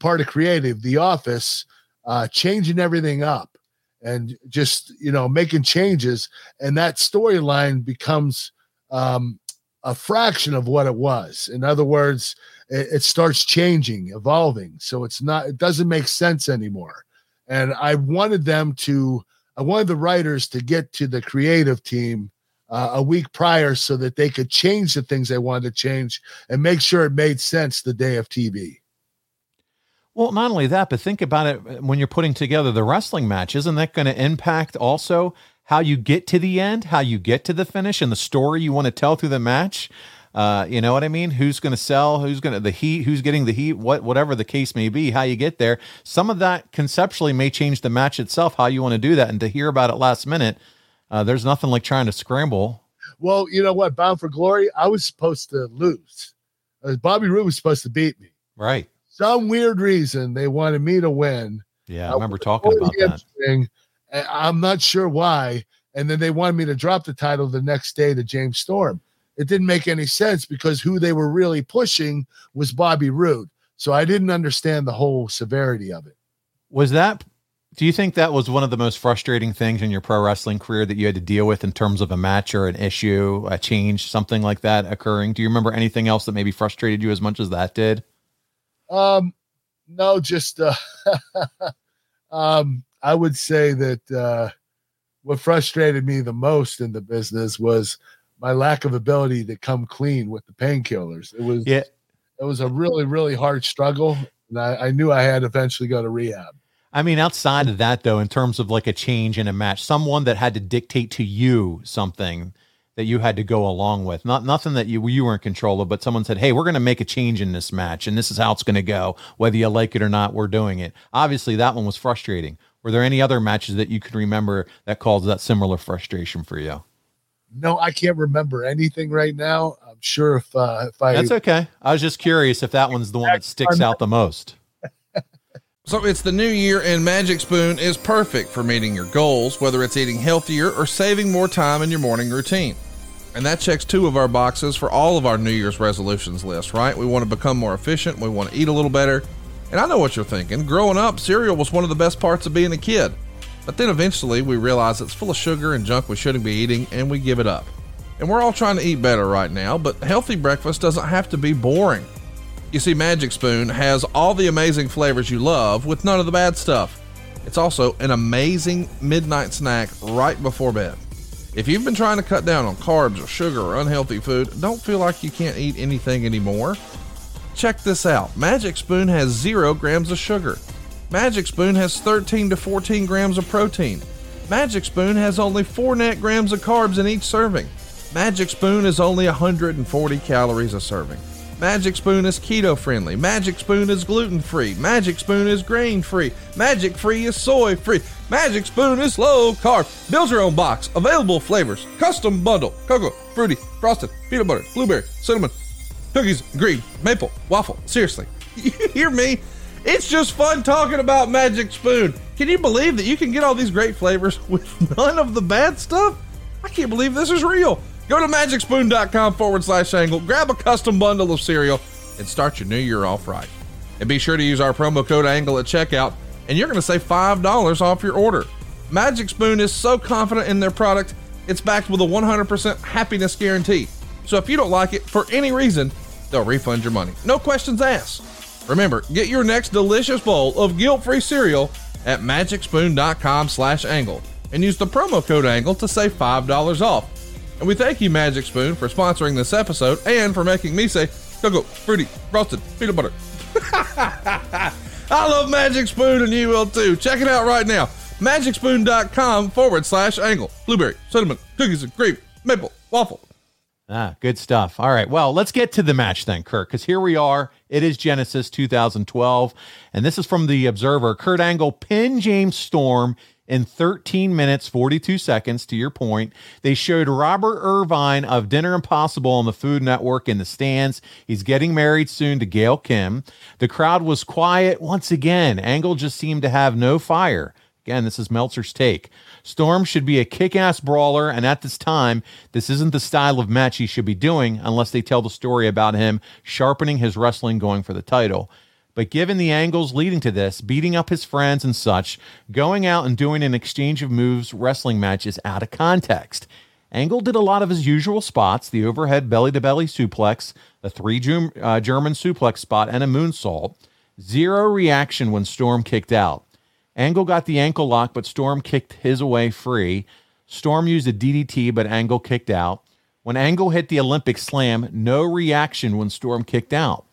part of creative, the office, uh, changing everything up and just you know making changes, and that storyline becomes um, a fraction of what it was. In other words, it, it starts changing, evolving. So it's not. It doesn't make sense anymore. And I wanted them to I wanted the writers to get to the creative team uh, a week prior so that they could change the things they wanted to change and make sure it made sense the day of TV. Well, not only that, but think about it when you're putting together the wrestling match. Isn't that going to impact also how you get to the end, how you get to the finish, and the story you want to tell through the match? Uh, you know what I mean? Who's going to sell? Who's going to the heat? Who's getting the heat? What whatever the case may be, how you get there. Some of that conceptually may change the match itself, how you want to do that, and to hear about it last minute, uh, there's nothing like trying to scramble. Well, you know what? Bound for Glory, I was supposed to lose. Uh, Bobby Roode was supposed to beat me. Right. Some weird reason they wanted me to win. Yeah, I remember talking about that. Thing, I'm not sure why. And then they wanted me to drop the title the next day to James Storm it didn't make any sense because who they were really pushing was Bobby Roode. So I didn't understand the whole severity of it. Was that do you think that was one of the most frustrating things in your pro wrestling career that you had to deal with in terms of a match or an issue, a change, something like that occurring? Do you remember anything else that maybe frustrated you as much as that did? Um no, just uh um I would say that uh what frustrated me the most in the business was my lack of ability to come clean with the painkillers. It was yeah. it was a really really hard struggle, and I, I knew I had to eventually go to rehab. I mean, outside of that, though, in terms of like a change in a match, someone that had to dictate to you something that you had to go along with, not nothing that you you were in control of, but someone said, "Hey, we're going to make a change in this match, and this is how it's going to go, whether you like it or not. We're doing it." Obviously, that one was frustrating. Were there any other matches that you could remember that caused that similar frustration for you? no, I can't remember anything right now. I'm sure if uh, if I That's okay. I was just curious if that one's the one that sticks out the most. So it's the new year, and Magic Spoon is perfect for meeting your goals, whether it's eating healthier or saving more time in your morning routine. And that checks two of our boxes for all of our New Year's resolutions list, right? We want to become more efficient, we want to eat a little better. And I know what you're thinking. Growing up, cereal was one of the best parts of being a kid. But then eventually we realize it's full of sugar and junk we shouldn't be eating, and we give it up. And we're all trying to eat better right now, but healthy breakfast doesn't have to be boring. You see, Magic Spoon has all the amazing flavors you love with none of the bad stuff. It's also an amazing midnight snack right before bed. If you've been trying to cut down on carbs or sugar or unhealthy food, don't feel like you can't eat anything anymore. Check this out Magic Spoon has zero grams of sugar. Magic Spoon has 13 to 14 grams of protein. Magic Spoon has only 4 net grams of carbs in each serving. Magic Spoon is only 140 calories a serving. Magic Spoon is keto friendly. Magic Spoon is gluten free. Magic Spoon is grain free. Magic Free is soy free. Magic Spoon is low carb. Build your own box. Available flavors. Custom bundle. Cocoa, fruity, frosted, peanut butter, blueberry, cinnamon, cookies, green, maple, waffle. Seriously, you hear me? It's just fun talking about Magic Spoon. Can you believe that you can get all these great flavors with none of the bad stuff? I can't believe this is real. Go to magicspoon.com forward slash angle, grab a custom bundle of cereal, and start your new year off right. And be sure to use our promo code ANGLE at checkout, and you're going to save $5 off your order. Magic Spoon is so confident in their product, it's backed with a 100% happiness guarantee. So if you don't like it for any reason, they'll refund your money. No questions asked. Remember, get your next delicious bowl of guilt-free cereal at magicspoon.com slash angle and use the promo code angle to save $5 off. And we thank you, Magic Spoon, for sponsoring this episode and for making me say cocoa, fruity, frosted, peanut butter. I love Magic Spoon and you will too. Check it out right now. MagicSpoon.com forward slash angle. Blueberry, cinnamon, cookies and cream, maple, waffle. Ah, good stuff. All right. Well, let's get to the match then, Kurt, because here we are. It is Genesis 2012. And this is from the Observer. Kurt Angle pinned James Storm in 13 minutes 42 seconds to your point they showed robert irvine of dinner impossible on the food network in the stands he's getting married soon to gail kim the crowd was quiet once again angle just seemed to have no fire Again, this is Meltzer's take. Storm should be a kick ass brawler, and at this time, this isn't the style of match he should be doing unless they tell the story about him sharpening his wrestling going for the title. But given the angles leading to this, beating up his friends and such, going out and doing an exchange of moves wrestling match is out of context. Angle did a lot of his usual spots the overhead belly to belly suplex, a three uh, German suplex spot, and a moonsault. Zero reaction when Storm kicked out. Angle got the ankle lock, but Storm kicked his away free. Storm used a DDT, but Angle kicked out. When Angle hit the Olympic slam, no reaction when Storm kicked out.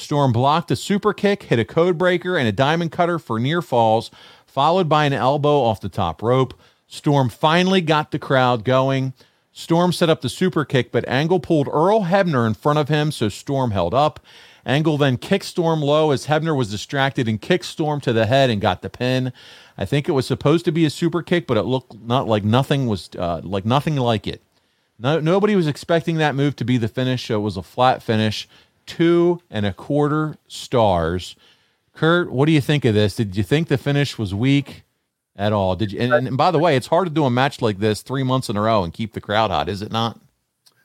Storm blocked a super kick, hit a code breaker, and a diamond cutter for near falls, followed by an elbow off the top rope. Storm finally got the crowd going. Storm set up the super kick, but Angle pulled Earl Hebner in front of him, so Storm held up. Angle then kicked Storm low as Hebner was distracted and kicked Storm to the head and got the pin. I think it was supposed to be a super kick, but it looked not like nothing was uh, like nothing like it. No, nobody was expecting that move to be the finish. So it was a flat finish two and a quarter stars. Kurt, what do you think of this? Did you think the finish was weak at all? Did you? And, and, by the way, it's hard to do a match like this three months in a row and keep the crowd hot, is it not?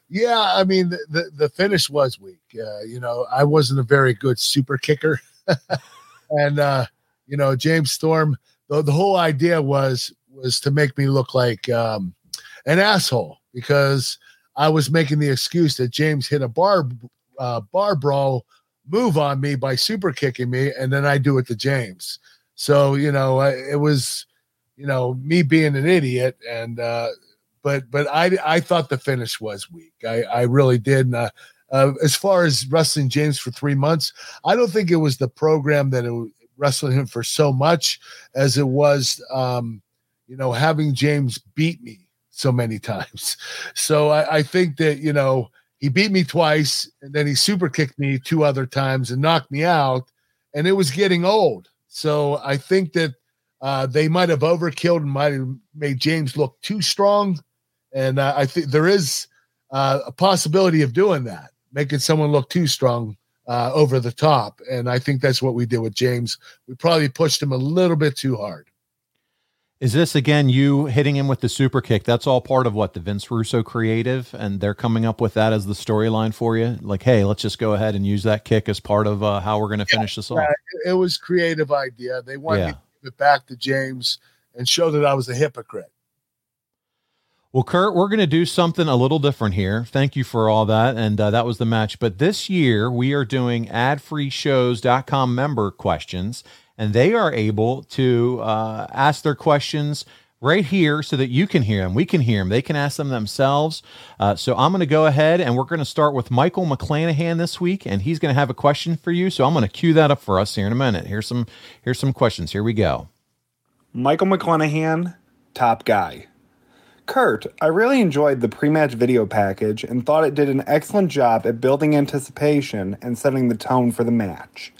Yeah, I mean the the, the finish was weak. Uh, you know, I wasn't a very good super kicker, and uh, you know James Storm. The, the whole idea was was to make me look like um, an asshole because I was making the excuse that James hit a bar uh, bar brawl move on me by super kicking me, and then I do it to James. So you know, it was you know me being an idiot, and uh, but but I I thought the finish was weak. I I really did. And, uh, uh, as far as wrestling James for three months, I don't think it was the program that it wrestling him for so much as it was, um, you know, having James beat me so many times. So I, I think that you know he beat me twice and then he super kicked me two other times and knocked me out and it was getting old so i think that uh, they might have overkilled and might have made james look too strong And uh, I think there is uh, a possibility of doing that, making someone look too strong uh, over the top. And I think that's what we did with James. We probably pushed him a little bit too hard. Is this again you hitting him with the super kick? That's all part of what the Vince Russo creative, and they're coming up with that as the storyline for you. Like, hey, let's just go ahead and use that kick as part of uh, how we're going to Yeah, finish this off. yeah, it was creative idea. They wanted Yeah. me to give it back to James and show that I was a hypocrite. Well, Kurt, we're going to do something a little different here. Thank you for all that. And uh, that was the match. But this year, we are doing adfreeshows.com member questions, and they are able to uh, ask their questions right here so that you can hear them. We can hear them. They can ask them themselves. Uh, so I'm going to go ahead and we're going to start with Michael McClanahan this week, and he's going to have a question for you. So I'm going to cue that up for us here in a minute. Here's some here's some questions. Here we go. Michael McClanahan, top guy. Kurt, I really enjoyed the pre match video package and thought it did an excellent job at building anticipation and setting the tone for the match.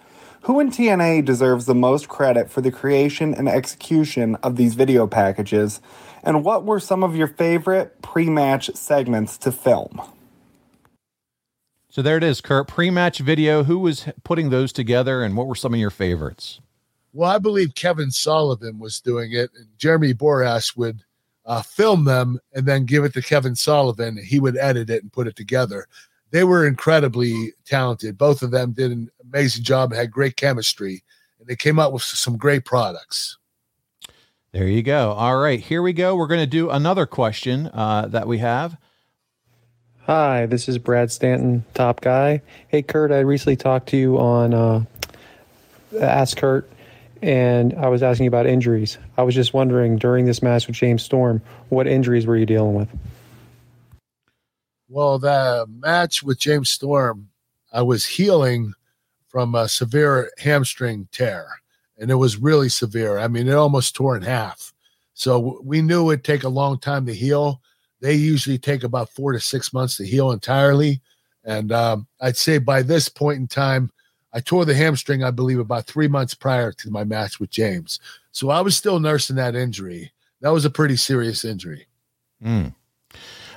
Who in TNA deserves the most credit for the creation and execution of these video packages, and what were some of your favorite pre match segments to film? So there it is, Kurt. Pre-match video. Who was putting those together, and what were some of your favorites? Well, I believe Kevin Sullivan was doing it, and Jeremy Borash would uh, film them and then give it to Kevin Sullivan. He would edit it and put it together. They were incredibly talented. Both of them did an amazing job, had great chemistry, and they came up with some great products. There you go. All right, here we go. We're going to do another question uh, that we have. Hi, this is Brad Stanton, top guy. Hey, Kurt, I recently talked to you on uh, Ask Kurt, and I was asking you about injuries. I was just wondering during this match with James Storm, what injuries were you dealing with? Well, the match with James Storm, I was healing from a severe hamstring tear, and it was really severe. I mean, it almost tore in half. So we knew it'd take a long time to heal. They usually take about four to six months to heal entirely. And um, I'd say by this point in time, I tore the hamstring, I believe, about three months prior to my match with James. So I was still nursing that injury. That was a pretty serious injury. Mm.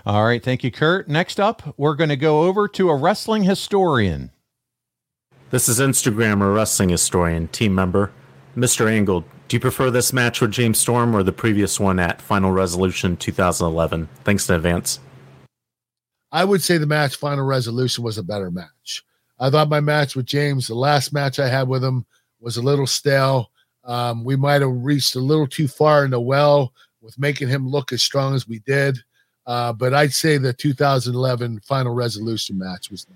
All right, thank you, Kurt. Next up, we're going to go over to a wrestling historian. This is Instagrammer wrestling historian, team member, Mr. Angle. Do you prefer this match with James Storm or the previous one at Final Resolution 2011? Thanks in advance. I would say the match final resolution was a better match. I thought my match with James, the last match I had with him, was a little stale. Um, we might have reached a little too far in the well with making him look as strong as we did. Uh, but I'd say the 2011 final resolution match was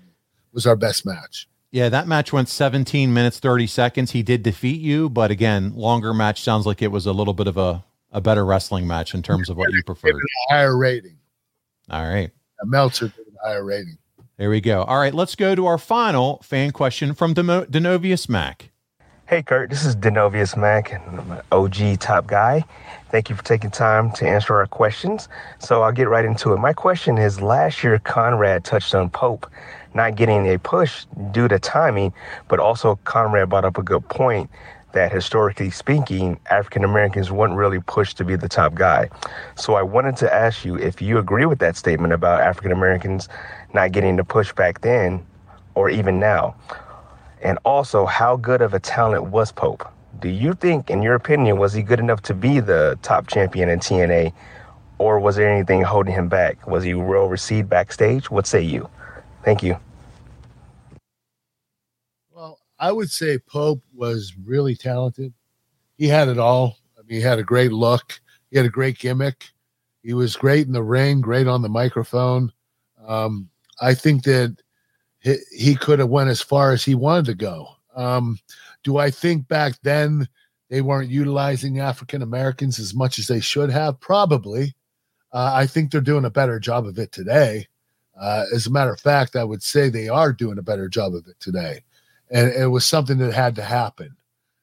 was our best match. Yeah, that match went 17 minutes 30 seconds. He did defeat you, but again, longer match sounds like it was a little bit of a, a better wrestling match in terms of what you preferred. Higher rating. All right. A Meltzer a higher rating. There we go. All right, let's go to our final fan question from Demo- Denovius Mac. Hey Kurt, this is Denovius Mack, and I'm an OG top guy. Thank you for taking time to answer our questions. So I'll get right into it. My question is last year Conrad touched on Pope not getting a push due to timing, but also Conrad brought up a good point that historically speaking, African Americans weren't really pushed to be the top guy. So I wanted to ask you if you agree with that statement about African Americans not getting the push back then or even now. And also, how good of a talent was Pope? Do you think, in your opinion, was he good enough to be the top champion in TNA? Or was there anything holding him back? Was he well received backstage? What say you? Thank you. Well, I would say Pope was really talented. He had it all. I mean, he had a great look. He had a great gimmick. He was great in the ring, great on the microphone. Um, I think that he, he could have went as far as he wanted to go. Um, do I think back then they weren't utilizing African Americans as much as they should have? Probably. Uh, I think they're doing a better job of it today. Uh, as a matter of fact, I would say they are doing a better job of it today and it was something that had to happen.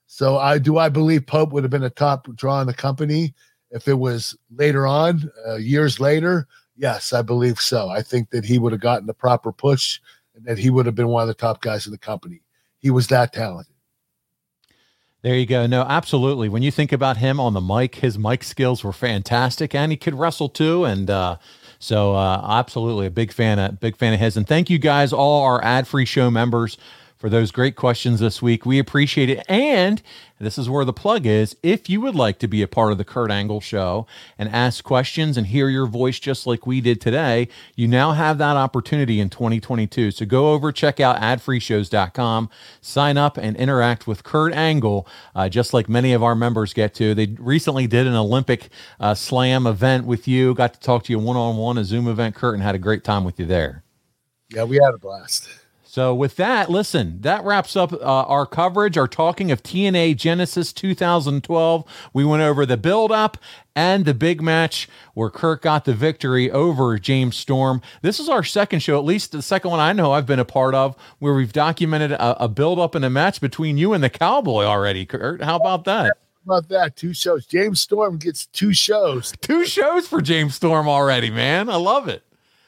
So I do I believe Pope would have been a top draw in the company if it was later on, uh, years later. Yes, I believe so. I think that he would have gotten the proper push that he would have been one of the top guys in the company. He was that talented. There you go. No, absolutely. When you think about him on the mic, his mic skills were fantastic and he could wrestle too. And uh, So uh, absolutely a big fan of big fan of his. And thank you guys, all our ad free show members, for those great questions this week. We appreciate it. And this is where the plug is. If you would like to be a part of the Kurt Angle show and ask questions and hear your voice just like we did today, you now have that opportunity in 2022. So go over, check out adfreeshows.com, sign up and interact with Kurt Angle, uh, just like many of our members get to. They recently did an Olympic uh, slam event with you, got to talk to you one on one, a Zoom event, Kurt, and had a great time with you there. Yeah, we had a blast. So, with that, listen, that wraps up uh, our coverage, our talking of TNA Genesis 2012. We went over the build up and the big match where Kurt got the victory over James Storm. This is our second show, at least the second one I know I've been a part of, where we've documented a, a build up and a match between you and the Cowboy already. Kurt, how about that? About that? Two shows. James Storm gets two shows. Two shows for James Storm already, man. I love it.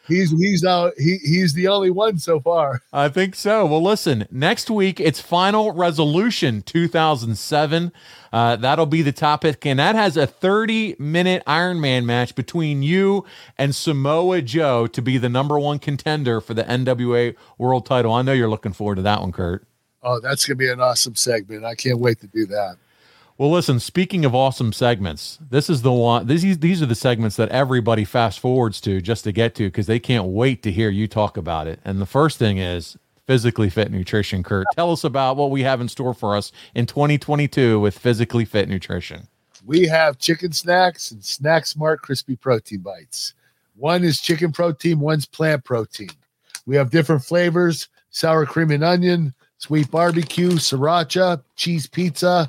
He's he's out he he's the only one so far. I think so. Well, listen, next week it's Final Resolution 2007. Uh, that'll be the topic, and that has a 30 minute Iron Man match between you and Samoa Joe to be the number one contender for the NWA World Title. I know you're looking forward to that one, Kurt. Oh, that's gonna be an awesome segment. I can't wait to do that. Well, listen, speaking of awesome segments, this is the one these these are the segments that everybody fast forwards to just to get to because they can't wait to hear you talk about it. And the first thing is physically fit nutrition. Kurt, tell us about what we have in store for us in 2022 with physically fit nutrition. We have chicken snacks and Snack Smart crispy protein bites. One is chicken protein, one's plant protein. We have different flavors: sour cream and onion, sweet barbecue, sriracha, cheese pizza,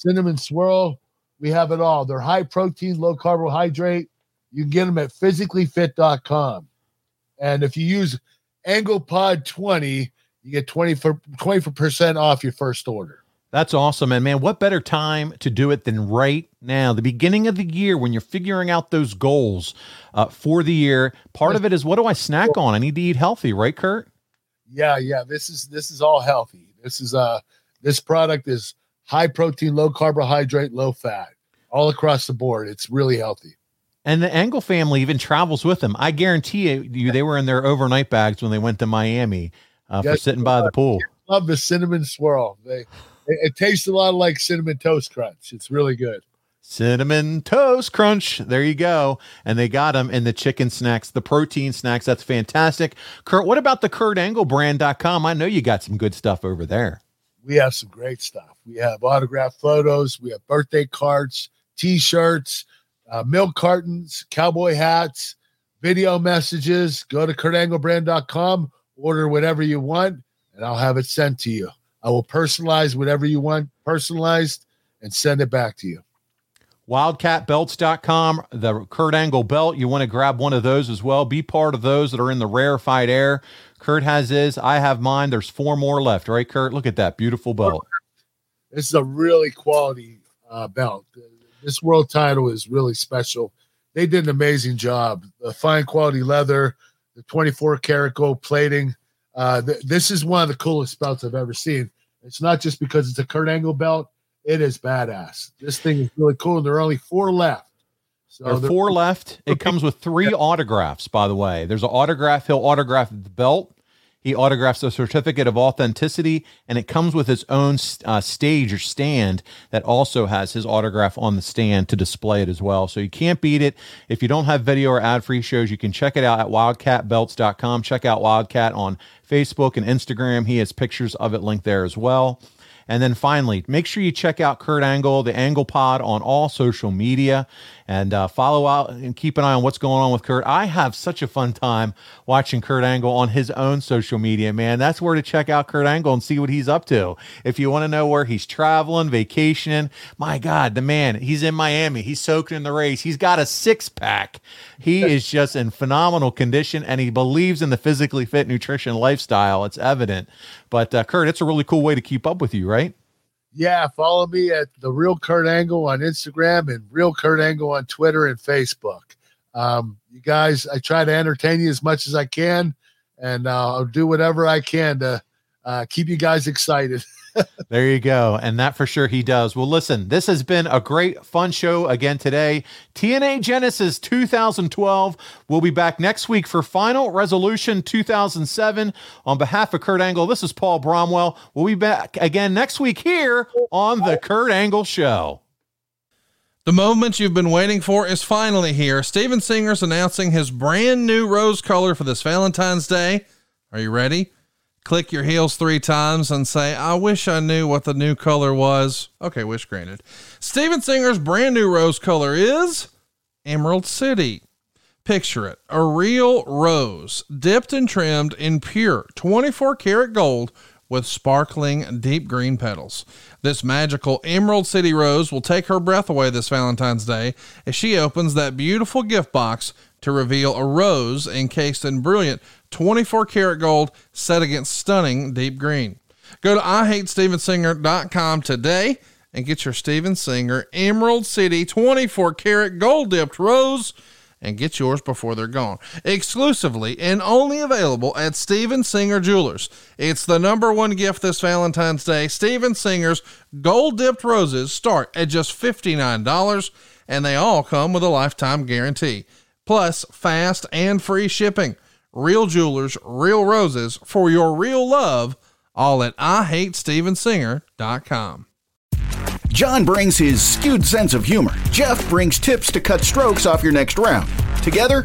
cinnamon swirl. We have it all. They're high protein, low carbohydrate. You can get them at physicallyfit.com. And if you use AnglePod 20, you get 20 for 20% off your first order. That's awesome. And man, what better time to do it than right now, the beginning of the year when you're figuring out those goals uh, for the year. Part of it is what do I snack on? I need to eat healthy, right, Kurt? Yeah, yeah. This is this is all healthy. This is uh this product is high protein, low carbohydrate, low fat, all across the board. It's really healthy. And the Angle family even travels with them. I guarantee you, they were in their overnight bags when they went to Miami uh, for sitting by the pool. Love the cinnamon swirl. They it, it tastes a lot like cinnamon toast crunch. It's really good. Cinnamon toast crunch. There you go. And they got them in the chicken snacks, the protein snacks. That's fantastic. Kurt, what about the KurtAngleBrand.com? I know you got some good stuff over there. We have some great stuff. We have autographed photos. We have birthday cards, T-shirts, uh, milk cartons, cowboy hats, video messages. Go to KurtAngleBrand.com, order whatever you want, and I'll have it sent to you. I will personalize whatever you want, personalized, and send it back to you. wildcatbelts.com the kurt angle belt you want to grab one of those as well be part of those that are in the rarefied air kurt has his i have mine there's four more left right kurt look at that beautiful belt This is a really quality uh, belt. This world title is really special. They did an amazing job. The fine quality leather, the 24 karat gold plating. Uh, th- this is one of the coolest belts I've ever seen. It's not just because it's a Kurt Angle belt; it is badass. This thing is really cool. And there are only four left. So there are four left it comes with three autographs by the way there's an autograph he'll autograph the belt he autographs a certificate of authenticity and it comes with its own uh, stage or stand that also has his autograph on the stand to display it as well. So you can't beat it. If you don't have video or ad free shows you can check it out at wildcatbelts.com check out wildcat on facebook and instagram. He has pictures of it linked there as well. And then finally, make sure you check out Kurt Angle, the Angle Pod on all social media, and uh, follow out and keep an eye on what's going on with Kurt. I have such a fun time watching Kurt Angle on his own social media, man. That's where to check out Kurt Angle and see what he's up to. If you want to know where he's traveling, vacationing, my God, the man, he's in Miami. He's soaking in the race. He's got a six pack. He is just in phenomenal condition, and he believes in the physically fit nutrition lifestyle. It's evident. But uh, Kurt, it's a really cool way to keep up with you, right? Yeah, follow me at the Real Kurt Angle on Instagram and Real Kurt Angle on Twitter and Facebook. Um, you guys, I try to entertain you as much as I can, and uh, I'll do whatever I can to uh, keep you guys excited. there you go. And that for sure he does. Well, listen, this has been a great, fun show again today. TNA Genesis 2012. We'll be back next week for Final Resolution 2007. On behalf of Kurt Angle, this is Paul Bromwell. We'll be back again next week here on The Kurt Angle Show. The moment you've been waiting for is finally here. Steven Singer's announcing his brand new rose color for this Valentine's Day. Are you ready? Click your heels three times and say, I wish I knew what the new color was. Okay, wish granted. Steven Singer's brand new rose color is Emerald City. Picture it a real rose, dipped and trimmed in pure 24 karat gold with sparkling deep green petals. This magical Emerald City rose will take her breath away this Valentine's Day as she opens that beautiful gift box to reveal a rose encased in brilliant 24 karat gold set against stunning deep green. Go to IHateStevenSinger.com today and get your Steven Singer Emerald City 24 karat gold dipped rose and get yours before they're gone. Exclusively and only available at Steven Singer Jewelers. It's the number one gift this Valentine's Day. Steven Singer's gold dipped roses start at just $59 and they all come with a lifetime guarantee. Plus, fast and free shipping. Real jewelers, real roses for your real love, all at IHateStevenSinger.com. John brings his skewed sense of humor. Jeff brings tips to cut strokes off your next round. Together,